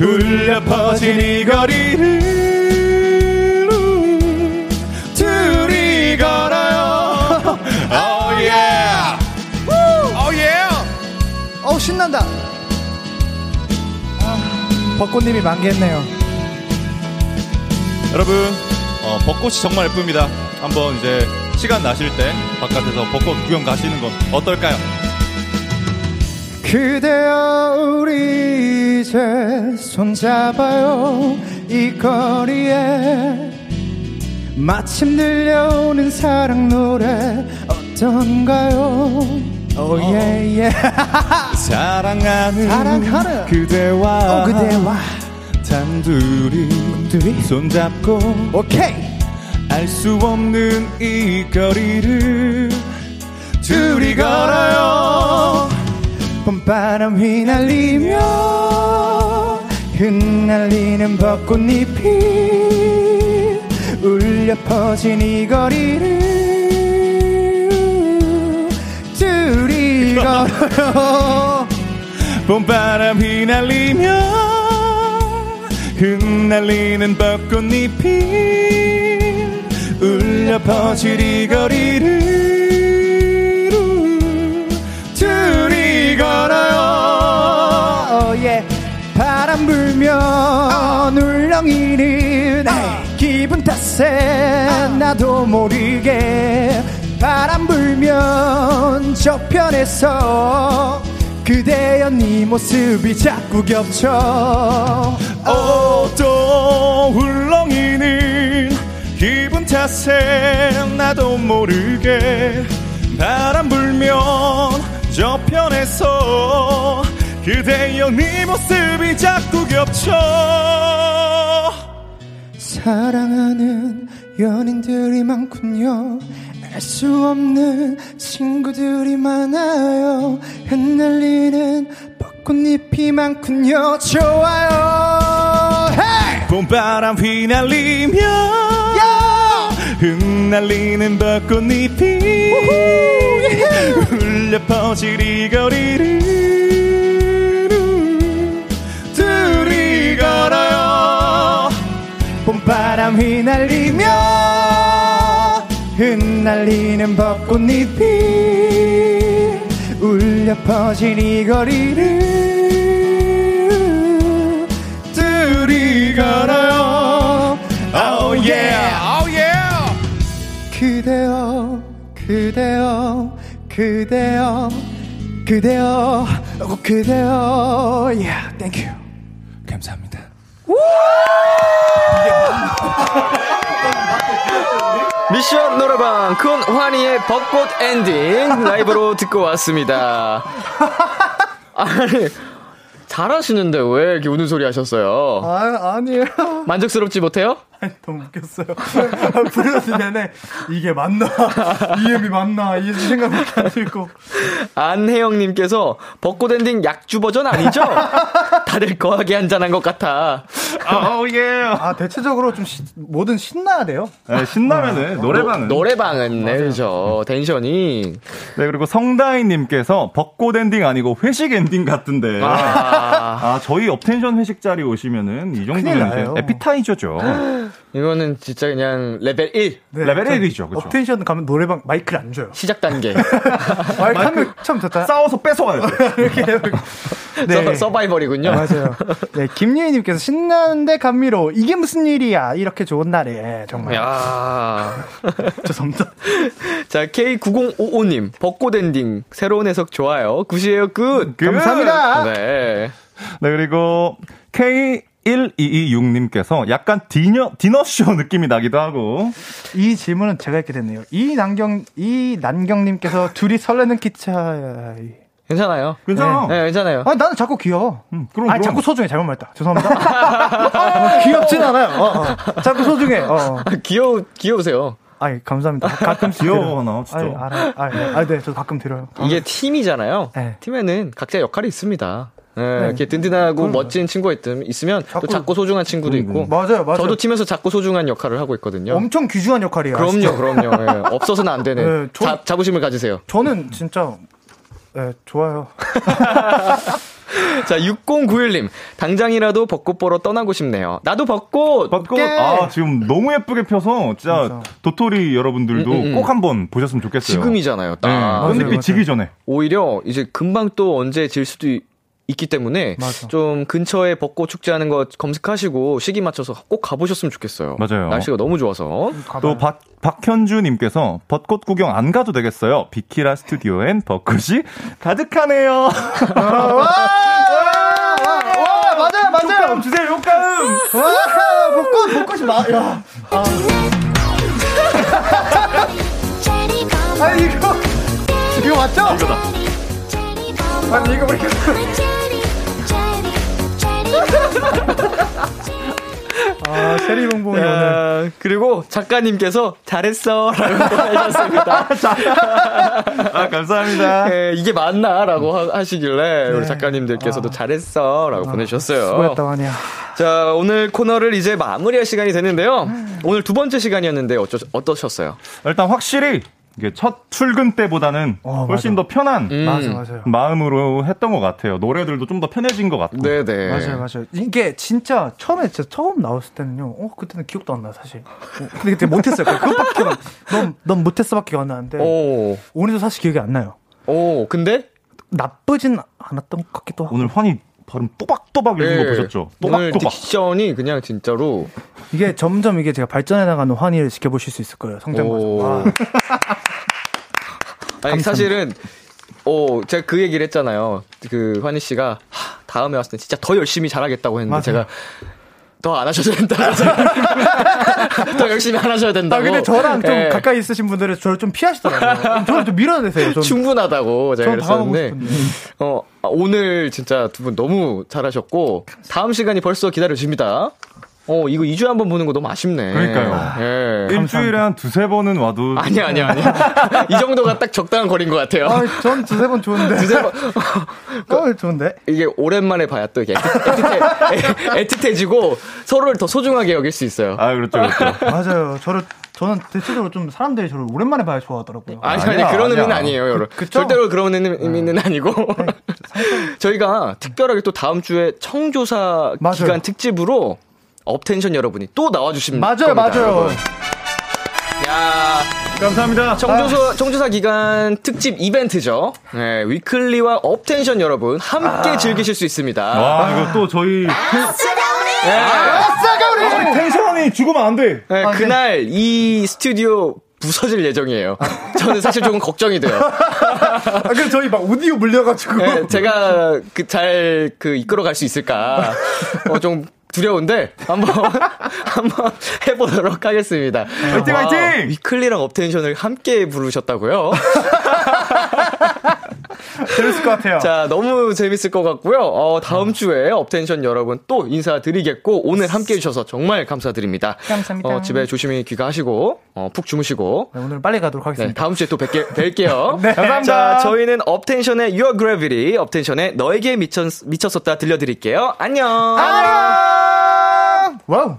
[SPEAKER 5] 울려 퍼진 이 거리를 둘이 걸어요. Oh yeah
[SPEAKER 9] 신난다. 아, 벚꽃님이 만개했네요.
[SPEAKER 5] 여러분 어, 벚꽃이 정말 예쁩니다 한번 이제 시간 나실 때 바깥에서 벚꽃 구경 가시는 건 어떨까요?
[SPEAKER 3] 그대여 우리 이제 손잡아요 이 거리에 마침 들려오는 사랑 노래 어떤가요 오예예
[SPEAKER 5] 사랑하는,
[SPEAKER 3] 사랑하는
[SPEAKER 5] 그대와,
[SPEAKER 3] 어, 그대와
[SPEAKER 5] 단둘이
[SPEAKER 3] 둘이?
[SPEAKER 5] 손잡고
[SPEAKER 3] 오케이.
[SPEAKER 5] 알 수 없는 이 거리를 둘이 걸어요.
[SPEAKER 3] 봄바람 휘날리며 흩날리는 벚꽃잎이 울려 퍼진 이 거리를
[SPEAKER 5] 봄바람 휘날리며 흩날리는 벚꽃잎이 울려 이 거리를 둘이 걸어요
[SPEAKER 3] 예. 바람 불면 울렁이는 기분 탓에 나도 모르게 바람 불면 저편에서 그대여 네 모습이 자꾸 겹쳐
[SPEAKER 5] 어, 또 울렁이는 기분 탓에 나도 모르게 바람 불면 저편에서 그대여 네 모습이 자꾸 겹쳐
[SPEAKER 3] 사랑하는 연인들이 많군요. 알수 없는 친구들이 많아요. 흩날리는 벚꽃잎이 많군요. 좋아요. 헤이!
[SPEAKER 5] 봄바람 휘날리며 흩날리는 벚꽃잎이 울려 퍼질 이 거리를 둘이 걸어요
[SPEAKER 3] 봄바람 휘날리며 흩날리는 벚꽃잎이 울려 퍼진 이 거리를
[SPEAKER 5] 둘이 걸어요. Oh yeah. Oh yeah
[SPEAKER 3] 그대여 그대여 그대여 그대여 어, 그대여. Yeah, thank you.
[SPEAKER 5] 감사합니다
[SPEAKER 2] 미션 노래방 큰 환희의 벚꽃 엔딩 라이브로 듣고 왔습니다. 아니 잘하시는데 왜 이렇게 우는 소리 하셨어요?
[SPEAKER 9] 아 아니에요.
[SPEAKER 2] 만족스럽지 못해요?
[SPEAKER 9] 너무 웃겼어요. 부르는 내내 이게 맞나? 이음이 맞나? 이 생각밖에 안 들고.
[SPEAKER 2] 안혜영님께서 벚꽃 엔딩 약주 버전 아니죠? 다들 거하게 한잔한 것 같아.
[SPEAKER 5] Oh yeah
[SPEAKER 9] 아 대체적으로 좀 시- 뭐든 신나야 돼요.
[SPEAKER 4] 네, 신나면은 노래방은.
[SPEAKER 2] 노, 래방은 그죠. 텐션이.
[SPEAKER 4] 네 그리고 성다희님께서 벚꽃 엔딩 아니고 회식 엔딩 같은데. 아,
[SPEAKER 2] 아
[SPEAKER 4] 저희 업텐션 회식 자리 오시면은 이 정도면 에피타이저죠
[SPEAKER 2] 이거는 진짜 그냥 레벨 1
[SPEAKER 9] 네,
[SPEAKER 4] 레벨
[SPEAKER 9] 저
[SPEAKER 4] 1이죠, 그죠?
[SPEAKER 9] 업텐션 가면 노래방 마이크를 안 줘요.
[SPEAKER 2] 시작 단계.
[SPEAKER 9] 마이크 하면 참 좋다.
[SPEAKER 4] 싸워서 뺏어가야 돼
[SPEAKER 9] 이렇게.
[SPEAKER 3] 네.
[SPEAKER 2] 서, 바이벌이군요
[SPEAKER 3] 맞아요. 네, 김예희 님께서 신나는데 감미로 이게 무슨 일이야? 이렇게 좋은 날에 정말
[SPEAKER 2] 야.
[SPEAKER 3] 죄송합니다.
[SPEAKER 2] 자, K9055 님, 벚꽃 엔딩, 새로운 해석 좋아요. 굿이에요, 굿.
[SPEAKER 3] 감사합니다.
[SPEAKER 2] 네.
[SPEAKER 4] 네, 그리고 K1226님께서 약간 디너, 디너쇼 느낌이 나기도 하고.
[SPEAKER 3] 이 질문은 제가 했게 됐네요. 이 난경 이 난경님께서 둘이 설레는 기차.
[SPEAKER 2] 괜찮아요.
[SPEAKER 4] 괜찮아.
[SPEAKER 2] 네, 괜찮아요.
[SPEAKER 3] 아 나는 자꾸 귀여워.
[SPEAKER 4] 음, 그럼,
[SPEAKER 3] 아니
[SPEAKER 4] 그럼.
[SPEAKER 3] 자꾸 소중해 잘못 말했다. 죄송합니다. 어, 귀엽진 않아요. 어, 어. 자꾸 소중해. 어, 어.
[SPEAKER 2] 귀여우, 귀여우세요.
[SPEAKER 3] 아이 감사합니다. 가끔씩
[SPEAKER 4] 귀여워,
[SPEAKER 3] 드려요.
[SPEAKER 4] 나 진짜.
[SPEAKER 3] 아이, 알아. 아, 네. 아, 네, 저 가끔 드려요.
[SPEAKER 2] 이게 팀이잖아요.
[SPEAKER 3] 네.
[SPEAKER 2] 팀에는 각자 역할이 있습니다. 네, 이렇게 든든하고 멋진 친구가 있, 있으면 또
[SPEAKER 3] 자꾸-
[SPEAKER 2] 작고 소중한 친구도 있고.
[SPEAKER 3] 맞아요, 맞아요.
[SPEAKER 2] 저도 팀에서 작고 소중한 역할을 하고 있거든요.
[SPEAKER 3] 엄청 귀중한 역할이에요.
[SPEAKER 2] 그럼요,
[SPEAKER 3] 아시죠?
[SPEAKER 2] 그럼요. 예, 없어서는 안 되는
[SPEAKER 3] 네, 저-
[SPEAKER 2] 자, 자부심을 가지세요.
[SPEAKER 3] 저는 진짜 네, 좋아요.
[SPEAKER 2] 자, 6091님. 당장이라도 벚꽃 보러 떠나고 싶네요. 나도 벚꽃!
[SPEAKER 4] 벚꽃,
[SPEAKER 3] 오케이.
[SPEAKER 4] 아, 지금 너무 예쁘게 펴서, 진짜,
[SPEAKER 3] 진짜.
[SPEAKER 4] 도토리 여러분들도
[SPEAKER 2] 음, 음, 음.
[SPEAKER 4] 꼭 한번 보셨으면 좋겠어요.
[SPEAKER 2] 지금이잖아요, 딱.
[SPEAKER 4] 네.
[SPEAKER 3] 맞아요,
[SPEAKER 4] 근데
[SPEAKER 3] 맞아요.
[SPEAKER 4] 지기 전에.
[SPEAKER 2] 오히려 이제 금방 또 언제 질 수도 있- 있기 때문에
[SPEAKER 3] 맞아.
[SPEAKER 2] 좀 근처에 벚꽃 축제하는 거 검색하시고 시기 맞춰서 꼭 가보셨으면 좋겠어요.
[SPEAKER 4] 맞아요.
[SPEAKER 2] 날씨가 너무 좋아서.
[SPEAKER 4] 또 박, 박현주님께서 벚꽃 구경 안 가도 되겠어요. 비키라 스튜디오엔 벚꽃이 가득하네요.
[SPEAKER 3] 와, 맞아요, 맞아요.
[SPEAKER 4] 효과음 주세요, 효과음!
[SPEAKER 3] 와, 벚꽃, 벚꽃이 나, 야. 아, 이거, 이거 맞죠? 이거다. 아니, 이거 왜 이렇게. 아, 체리봉봉이 오늘.
[SPEAKER 2] 야, 그리고 작가님께서 잘했어 라고 보내셨습니다.
[SPEAKER 4] 아, 감사합니다.
[SPEAKER 2] 예, 이게 맞나? 라고 하- 하시길래 우리 작가님들께서도 잘했어 라고 보내주셨어요.
[SPEAKER 3] 수고했다, 아니야.
[SPEAKER 2] 자, 오늘 코너를 이제 마무리할 시간이 됐는데요. 오늘 두 번째 시간이었는데 어쩌, 어떠셨어요?
[SPEAKER 4] 일단 확실히, 이게 첫 출근 때보다는
[SPEAKER 3] 어,
[SPEAKER 4] 훨씬 더 편한
[SPEAKER 2] 음.
[SPEAKER 3] 맞아, 맞아요.
[SPEAKER 4] 마음으로 했던 것 같아요. 노래들도 좀 더 편해진 것 같고.
[SPEAKER 2] 네네.
[SPEAKER 3] 맞아요, 맞아요. 이게 진짜 처음에 진짜 처음 나왔을 때는요. 어, 그때는 기억도 안 나요, 사실. 어, 근데 그때 못했어요. 그것밖에 안, 넌, 넌 못했어밖에 안 나는데.
[SPEAKER 2] 오,
[SPEAKER 3] 오늘도 사실 기억이 안 나요.
[SPEAKER 2] 오, 근데?
[SPEAKER 3] 나쁘진 않았던 것 같기도 하고.
[SPEAKER 4] 오늘 환희 발음 또박또박 읽은 거
[SPEAKER 2] 예,
[SPEAKER 4] 보셨죠?
[SPEAKER 2] 오늘
[SPEAKER 4] 또박또박.
[SPEAKER 2] 딕션이 그냥 진짜로.
[SPEAKER 3] 이게 점점 이게 제가 발전해 나가는 환희를 지켜보실 수 있을 거예요. 성장
[SPEAKER 2] 오.
[SPEAKER 3] 과정. 와.
[SPEAKER 2] 아니, 사실은, 오, 제가 그 얘기를 했잖아요. 그, 환희 씨가, 하, 다음에 왔을 때 진짜 더 열심히 잘하겠다고 했는데,
[SPEAKER 3] 맞아요.
[SPEAKER 2] 제가, 더 안 하셔도 된다. 더 열심히 안 하셔야 된다고.
[SPEAKER 3] 아, 근데 저랑 좀
[SPEAKER 2] 예,
[SPEAKER 3] 가까이 있으신 분들은 저를 좀 피하시더라고요. 저를 좀 밀어내세요. 좀.
[SPEAKER 2] 충분하다고 제가 그랬었는데. 어, 아, 오늘 진짜 두 분 너무 잘하셨고, 다음 시간이 벌써 기다려집니다. 어, 이거 2주에 한 번 보는 거 너무 아쉽네.
[SPEAKER 4] 그러니까요.
[SPEAKER 2] 예.
[SPEAKER 4] 일주일에 한 두세 번은 와도.
[SPEAKER 2] 아니야, 아니야, 아니야. 이 정도가 딱 적당한 거리인 것 같아요.
[SPEAKER 3] 아, 전 두세 번 좋은데.
[SPEAKER 2] 두세 번.
[SPEAKER 3] 어, 좋은데.
[SPEAKER 2] 이게 오랜만에 봐야 또 이게 애틋해, 애틋해지고 서로를 더 소중하게 여길 수 있어요.
[SPEAKER 4] 아, 그렇죠, 그렇죠.
[SPEAKER 3] 맞아요. 저를, 저는 대체적으로 좀 사람들이 저를 오랜만에 봐야 좋아하더라고요.
[SPEAKER 2] 아니, 아니,
[SPEAKER 4] 아니야,
[SPEAKER 2] 그런 의미는
[SPEAKER 4] 아니야.
[SPEAKER 2] 아니에요, 여러분.
[SPEAKER 3] 그-?
[SPEAKER 2] 절대로 그런 의미- 의미는 아니고. 저희가 특별하게 또 다음 주에 청조사
[SPEAKER 3] 맞아요.
[SPEAKER 2] 기간 특집으로 업텐션 여러분이 또 나와주십니다.
[SPEAKER 3] 맞아요, 맞아요.
[SPEAKER 2] 야
[SPEAKER 4] 감사합니다.
[SPEAKER 2] 청조사, 청조사 기간 특집 이벤트죠. 네, 위클리와 업텐션 여러분 함께 즐기실 수 있습니다.
[SPEAKER 4] 와, 이거 또 저희.
[SPEAKER 2] 네.
[SPEAKER 4] 우리 텐션이 죽으면 안 돼.
[SPEAKER 2] 네, 그날 이 스튜디오 부서질 예정이에요. 저는 사실 조금 걱정이 돼요.
[SPEAKER 3] 아, 그럼 저희 막 오디오 물려가지고.
[SPEAKER 2] 네, 제가 그 잘그 이끌어갈 수 있을까 어, 좀 두려운데 한번 한번 해보도록 하겠습니다.
[SPEAKER 4] 화이팅, 화이팅!
[SPEAKER 2] 위클리랑 업텐션을 함께 부르셨다고요?
[SPEAKER 3] 재밌을 것 같아요.
[SPEAKER 2] 자, 너무 재밌을 것 같고요. 어, 다음 주에 업텐션 여러분 또 인사드리겠고 오늘 함께 해주셔서 정말 감사드립니다.
[SPEAKER 3] 감사합니다.
[SPEAKER 2] 어, 집에 조심히 귀가하시고 어, 푹 주무시고
[SPEAKER 3] 네, 오늘 빨리 가도록
[SPEAKER 2] 네,
[SPEAKER 3] 하겠습니다.
[SPEAKER 2] 다음 주에 또 뵐게, 뵐게요.
[SPEAKER 3] 네,
[SPEAKER 2] 자,
[SPEAKER 3] 감사합니다.
[SPEAKER 2] 저희는 업텐션의 Your Gravity, 업텐션의 너에게 미쳤, 미쳤었다 들려드릴게요. 안녕!
[SPEAKER 3] 안녕! 와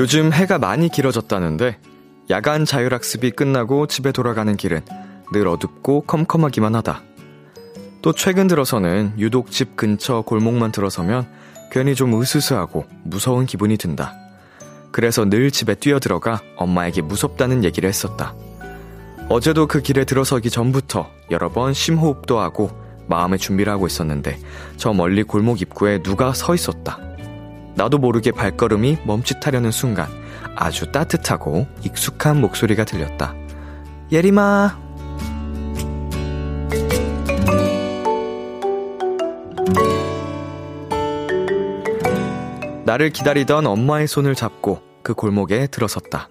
[SPEAKER 2] 요즘 해가 많이 길어졌다는데 야간 자율학습이 끝나고 집에 돌아가는 길은 늘 어둡고 컴컴하기만 하다. 또 최근 들어서는 유독 집 근처 골목만 들어서면 괜히 좀 으스스하고 무서운 기분이 든다. 그래서 늘 집에 뛰어들어가 엄마에게 무섭다는 얘기를 했었다. 어제도 그 길에 들어서기 전부터 여러 번 심호흡도 하고 마음의 준비를 하고 있었는데 저 멀리 골목 입구에 누가 서 있었다. 나도 모르게 발걸음이 멈칫하려는 순간 아주 따뜻하고 익숙한 목소리가 들렸다. 예림아. 나를 기다리던 엄마의 손을 잡고 그 골목에 들어섰다.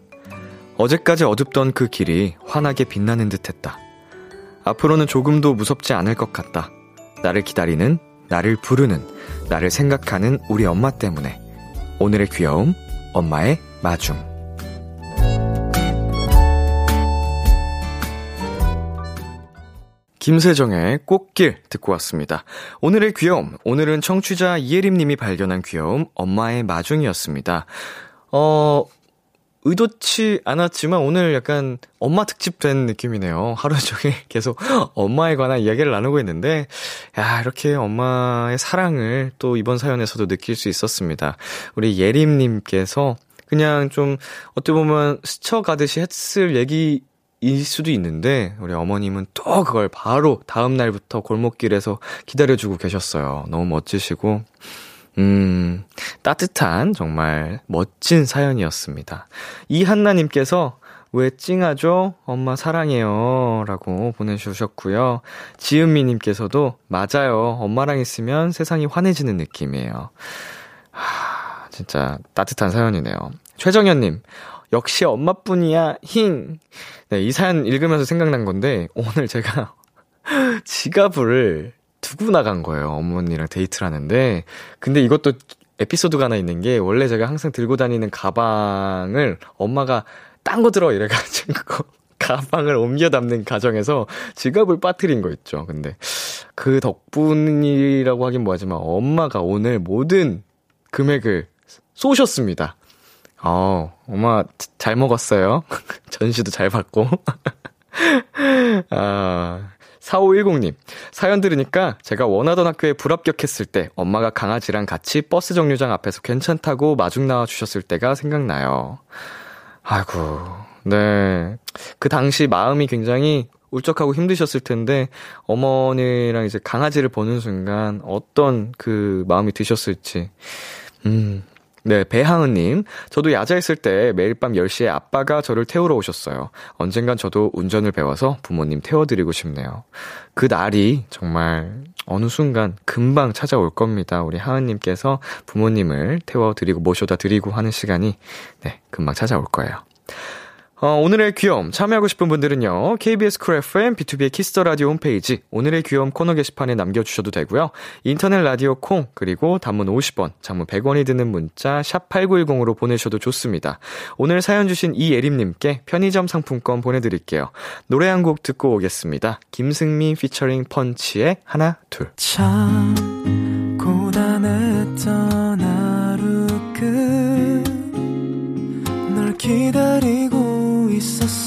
[SPEAKER 2] 어제까지 어둡던 그 길이 환하게 빛나는 듯 했다. 앞으로는 조금도 무섭지 않을 것 같다. 나를 기다리는, 나를 부르는, 나를 생각하는 우리 엄마 때문에. 오늘의 귀여움, 엄마의 마중. 김세정의 꽃길 듣고 왔습니다. 오늘의 귀여움, 오늘은 청취자 이예림님이 발견한 귀여움, 엄마의 마중이었습니다. 어, 의도치 않았지만 오늘 약간 엄마 특집 된 느낌이네요. 하루 종일 계속 엄마에 관한 이야기를 나누고 있는데, 야, 이렇게 엄마의 사랑을 또 이번 사연에서도 느낄 수 있었습니다. 우리 예림님께서 그냥 좀 어떻게 보면 스쳐가듯이 했을 얘기 일 수도 있는데 우리 어머님은 또 그걸 바로 다음 날부터 골목길에서 기다려주고 계셨어요. 너무 멋지시고 음 따뜻한 정말 멋진 사연이었습니다. 이한나님께서 왜 찡하죠? 엄마 사랑해요. 라고 보내주셨고요. 지은미님께서도 맞아요. 엄마랑 있으면 세상이 환해지는 느낌이에요. 하, 진짜 따뜻한 사연이네요. 최정현님, 역시 엄마뿐이야, 힝. 네, 이 사연 읽으면서 생각난 건데, 오늘 제가 지갑을 두고 나간 거예요. 어머니랑 데이트를 하는데. 근데 이것도 에피소드가 하나 있는 게, 원래 제가 항상 들고 다니는 가방을 엄마가 딴 거 들어 이래가지고, 가방을 옮겨 담는 과정에서 지갑을 빠뜨린 거 있죠. 근데 그 덕분이라고 하긴 뭐하지만 엄마가 오늘 모든 금액을 쏘셨습니다. 어, 엄마 잘 먹었어요. 전시도 잘 받고. 아, 4510님, 사연 들으니까 제가 원하던 학교에 불합격했을 때 엄마가 강아지랑 같이 버스 정류장 앞에서 괜찮다고 마중 나와 주셨을 때가 생각나요. 아이고, 네. 그 당시 마음이 굉장히 울적하고 힘드셨을 텐데, 어머니랑 이제 강아지를 보는 순간 어떤 그 마음이 드셨을지. 음, 네, 배하은님. 저도 야자 있을 때 매일 밤 10시에 아빠가 저를 태우러 오셨어요. 언젠간 저도 운전을 배워서 부모님 태워드리고 싶네요. 그 날이 정말 어느 순간 금방 찾아올 겁니다. 우리 하은님께서 부모님을 태워드리고 모셔다 드리고 하는 시간이, 네, 금방 찾아올 거예요. 어, 오늘의 귀여움 참여하고 싶은 분들은요. KBS 쿨 FM B2B의 키스터 라디오 홈페이지 오늘의 귀여움 코너 게시판에 남겨 주셔도 되고요. 인터넷 라디오 콩 그리고 단문 50원, 장문 100원이 드는 문자 샵 8910으로 보내셔도 좋습니다. 오늘 사연 주신 이예림 님께 편의점 상품권 보내 드릴게요. 노래 한 곡 듣고 오겠습니다. 김승민 피처링 펀치의 하나 둘.
[SPEAKER 10] 참 고단했던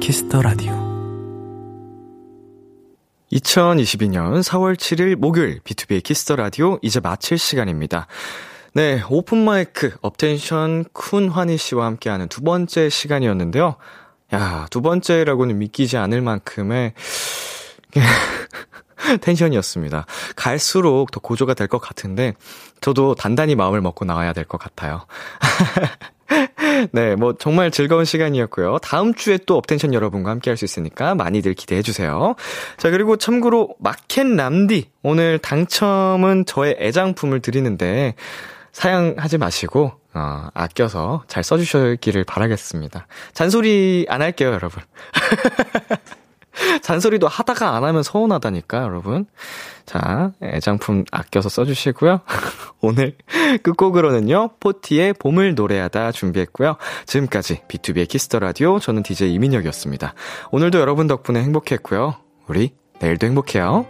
[SPEAKER 10] Kiss the Radio
[SPEAKER 2] 2022년 4월 7일 목요일 B2B의 키스터 라디오 이제 마칠 시간입니다. 네, 오픈 마이크 업텐션 쿤 환희 씨와 함께하는 두 번째 시간이었는데요. 야, 두 번째라고는 믿기지 않을 만큼의 텐션이었습니다. 갈수록 더 고조가 될 것 같은데, 저도 단단히 마음을 먹고 나와야 될 것 같아요. 네, 뭐 정말 즐거운 시간이었고요. 다음 주에 또 업텐션 여러분과 함께 할 수 있으니까 많이들 기대해 주세요. 자, 그리고 참고로 마켓 람디 오늘 당첨은 저의 애장품을 드리는데 사양하지 마시고 어, 아껴서 잘 써주시기를 바라겠습니다. 잔소리 안 할게요, 여러분. 잔소리도 하다가 안 하면 서운하다니까, 여러분. 자, 애장품 아껴서 써주시고요. 오늘 끝곡으로는요, 포티의 봄을 노래하다 준비했고요. 지금까지 B2B의 키스터 라디오, 저는 DJ 이민혁이었습니다. 오늘도 여러분 덕분에 행복했고요. 우리 내일도 행복해요.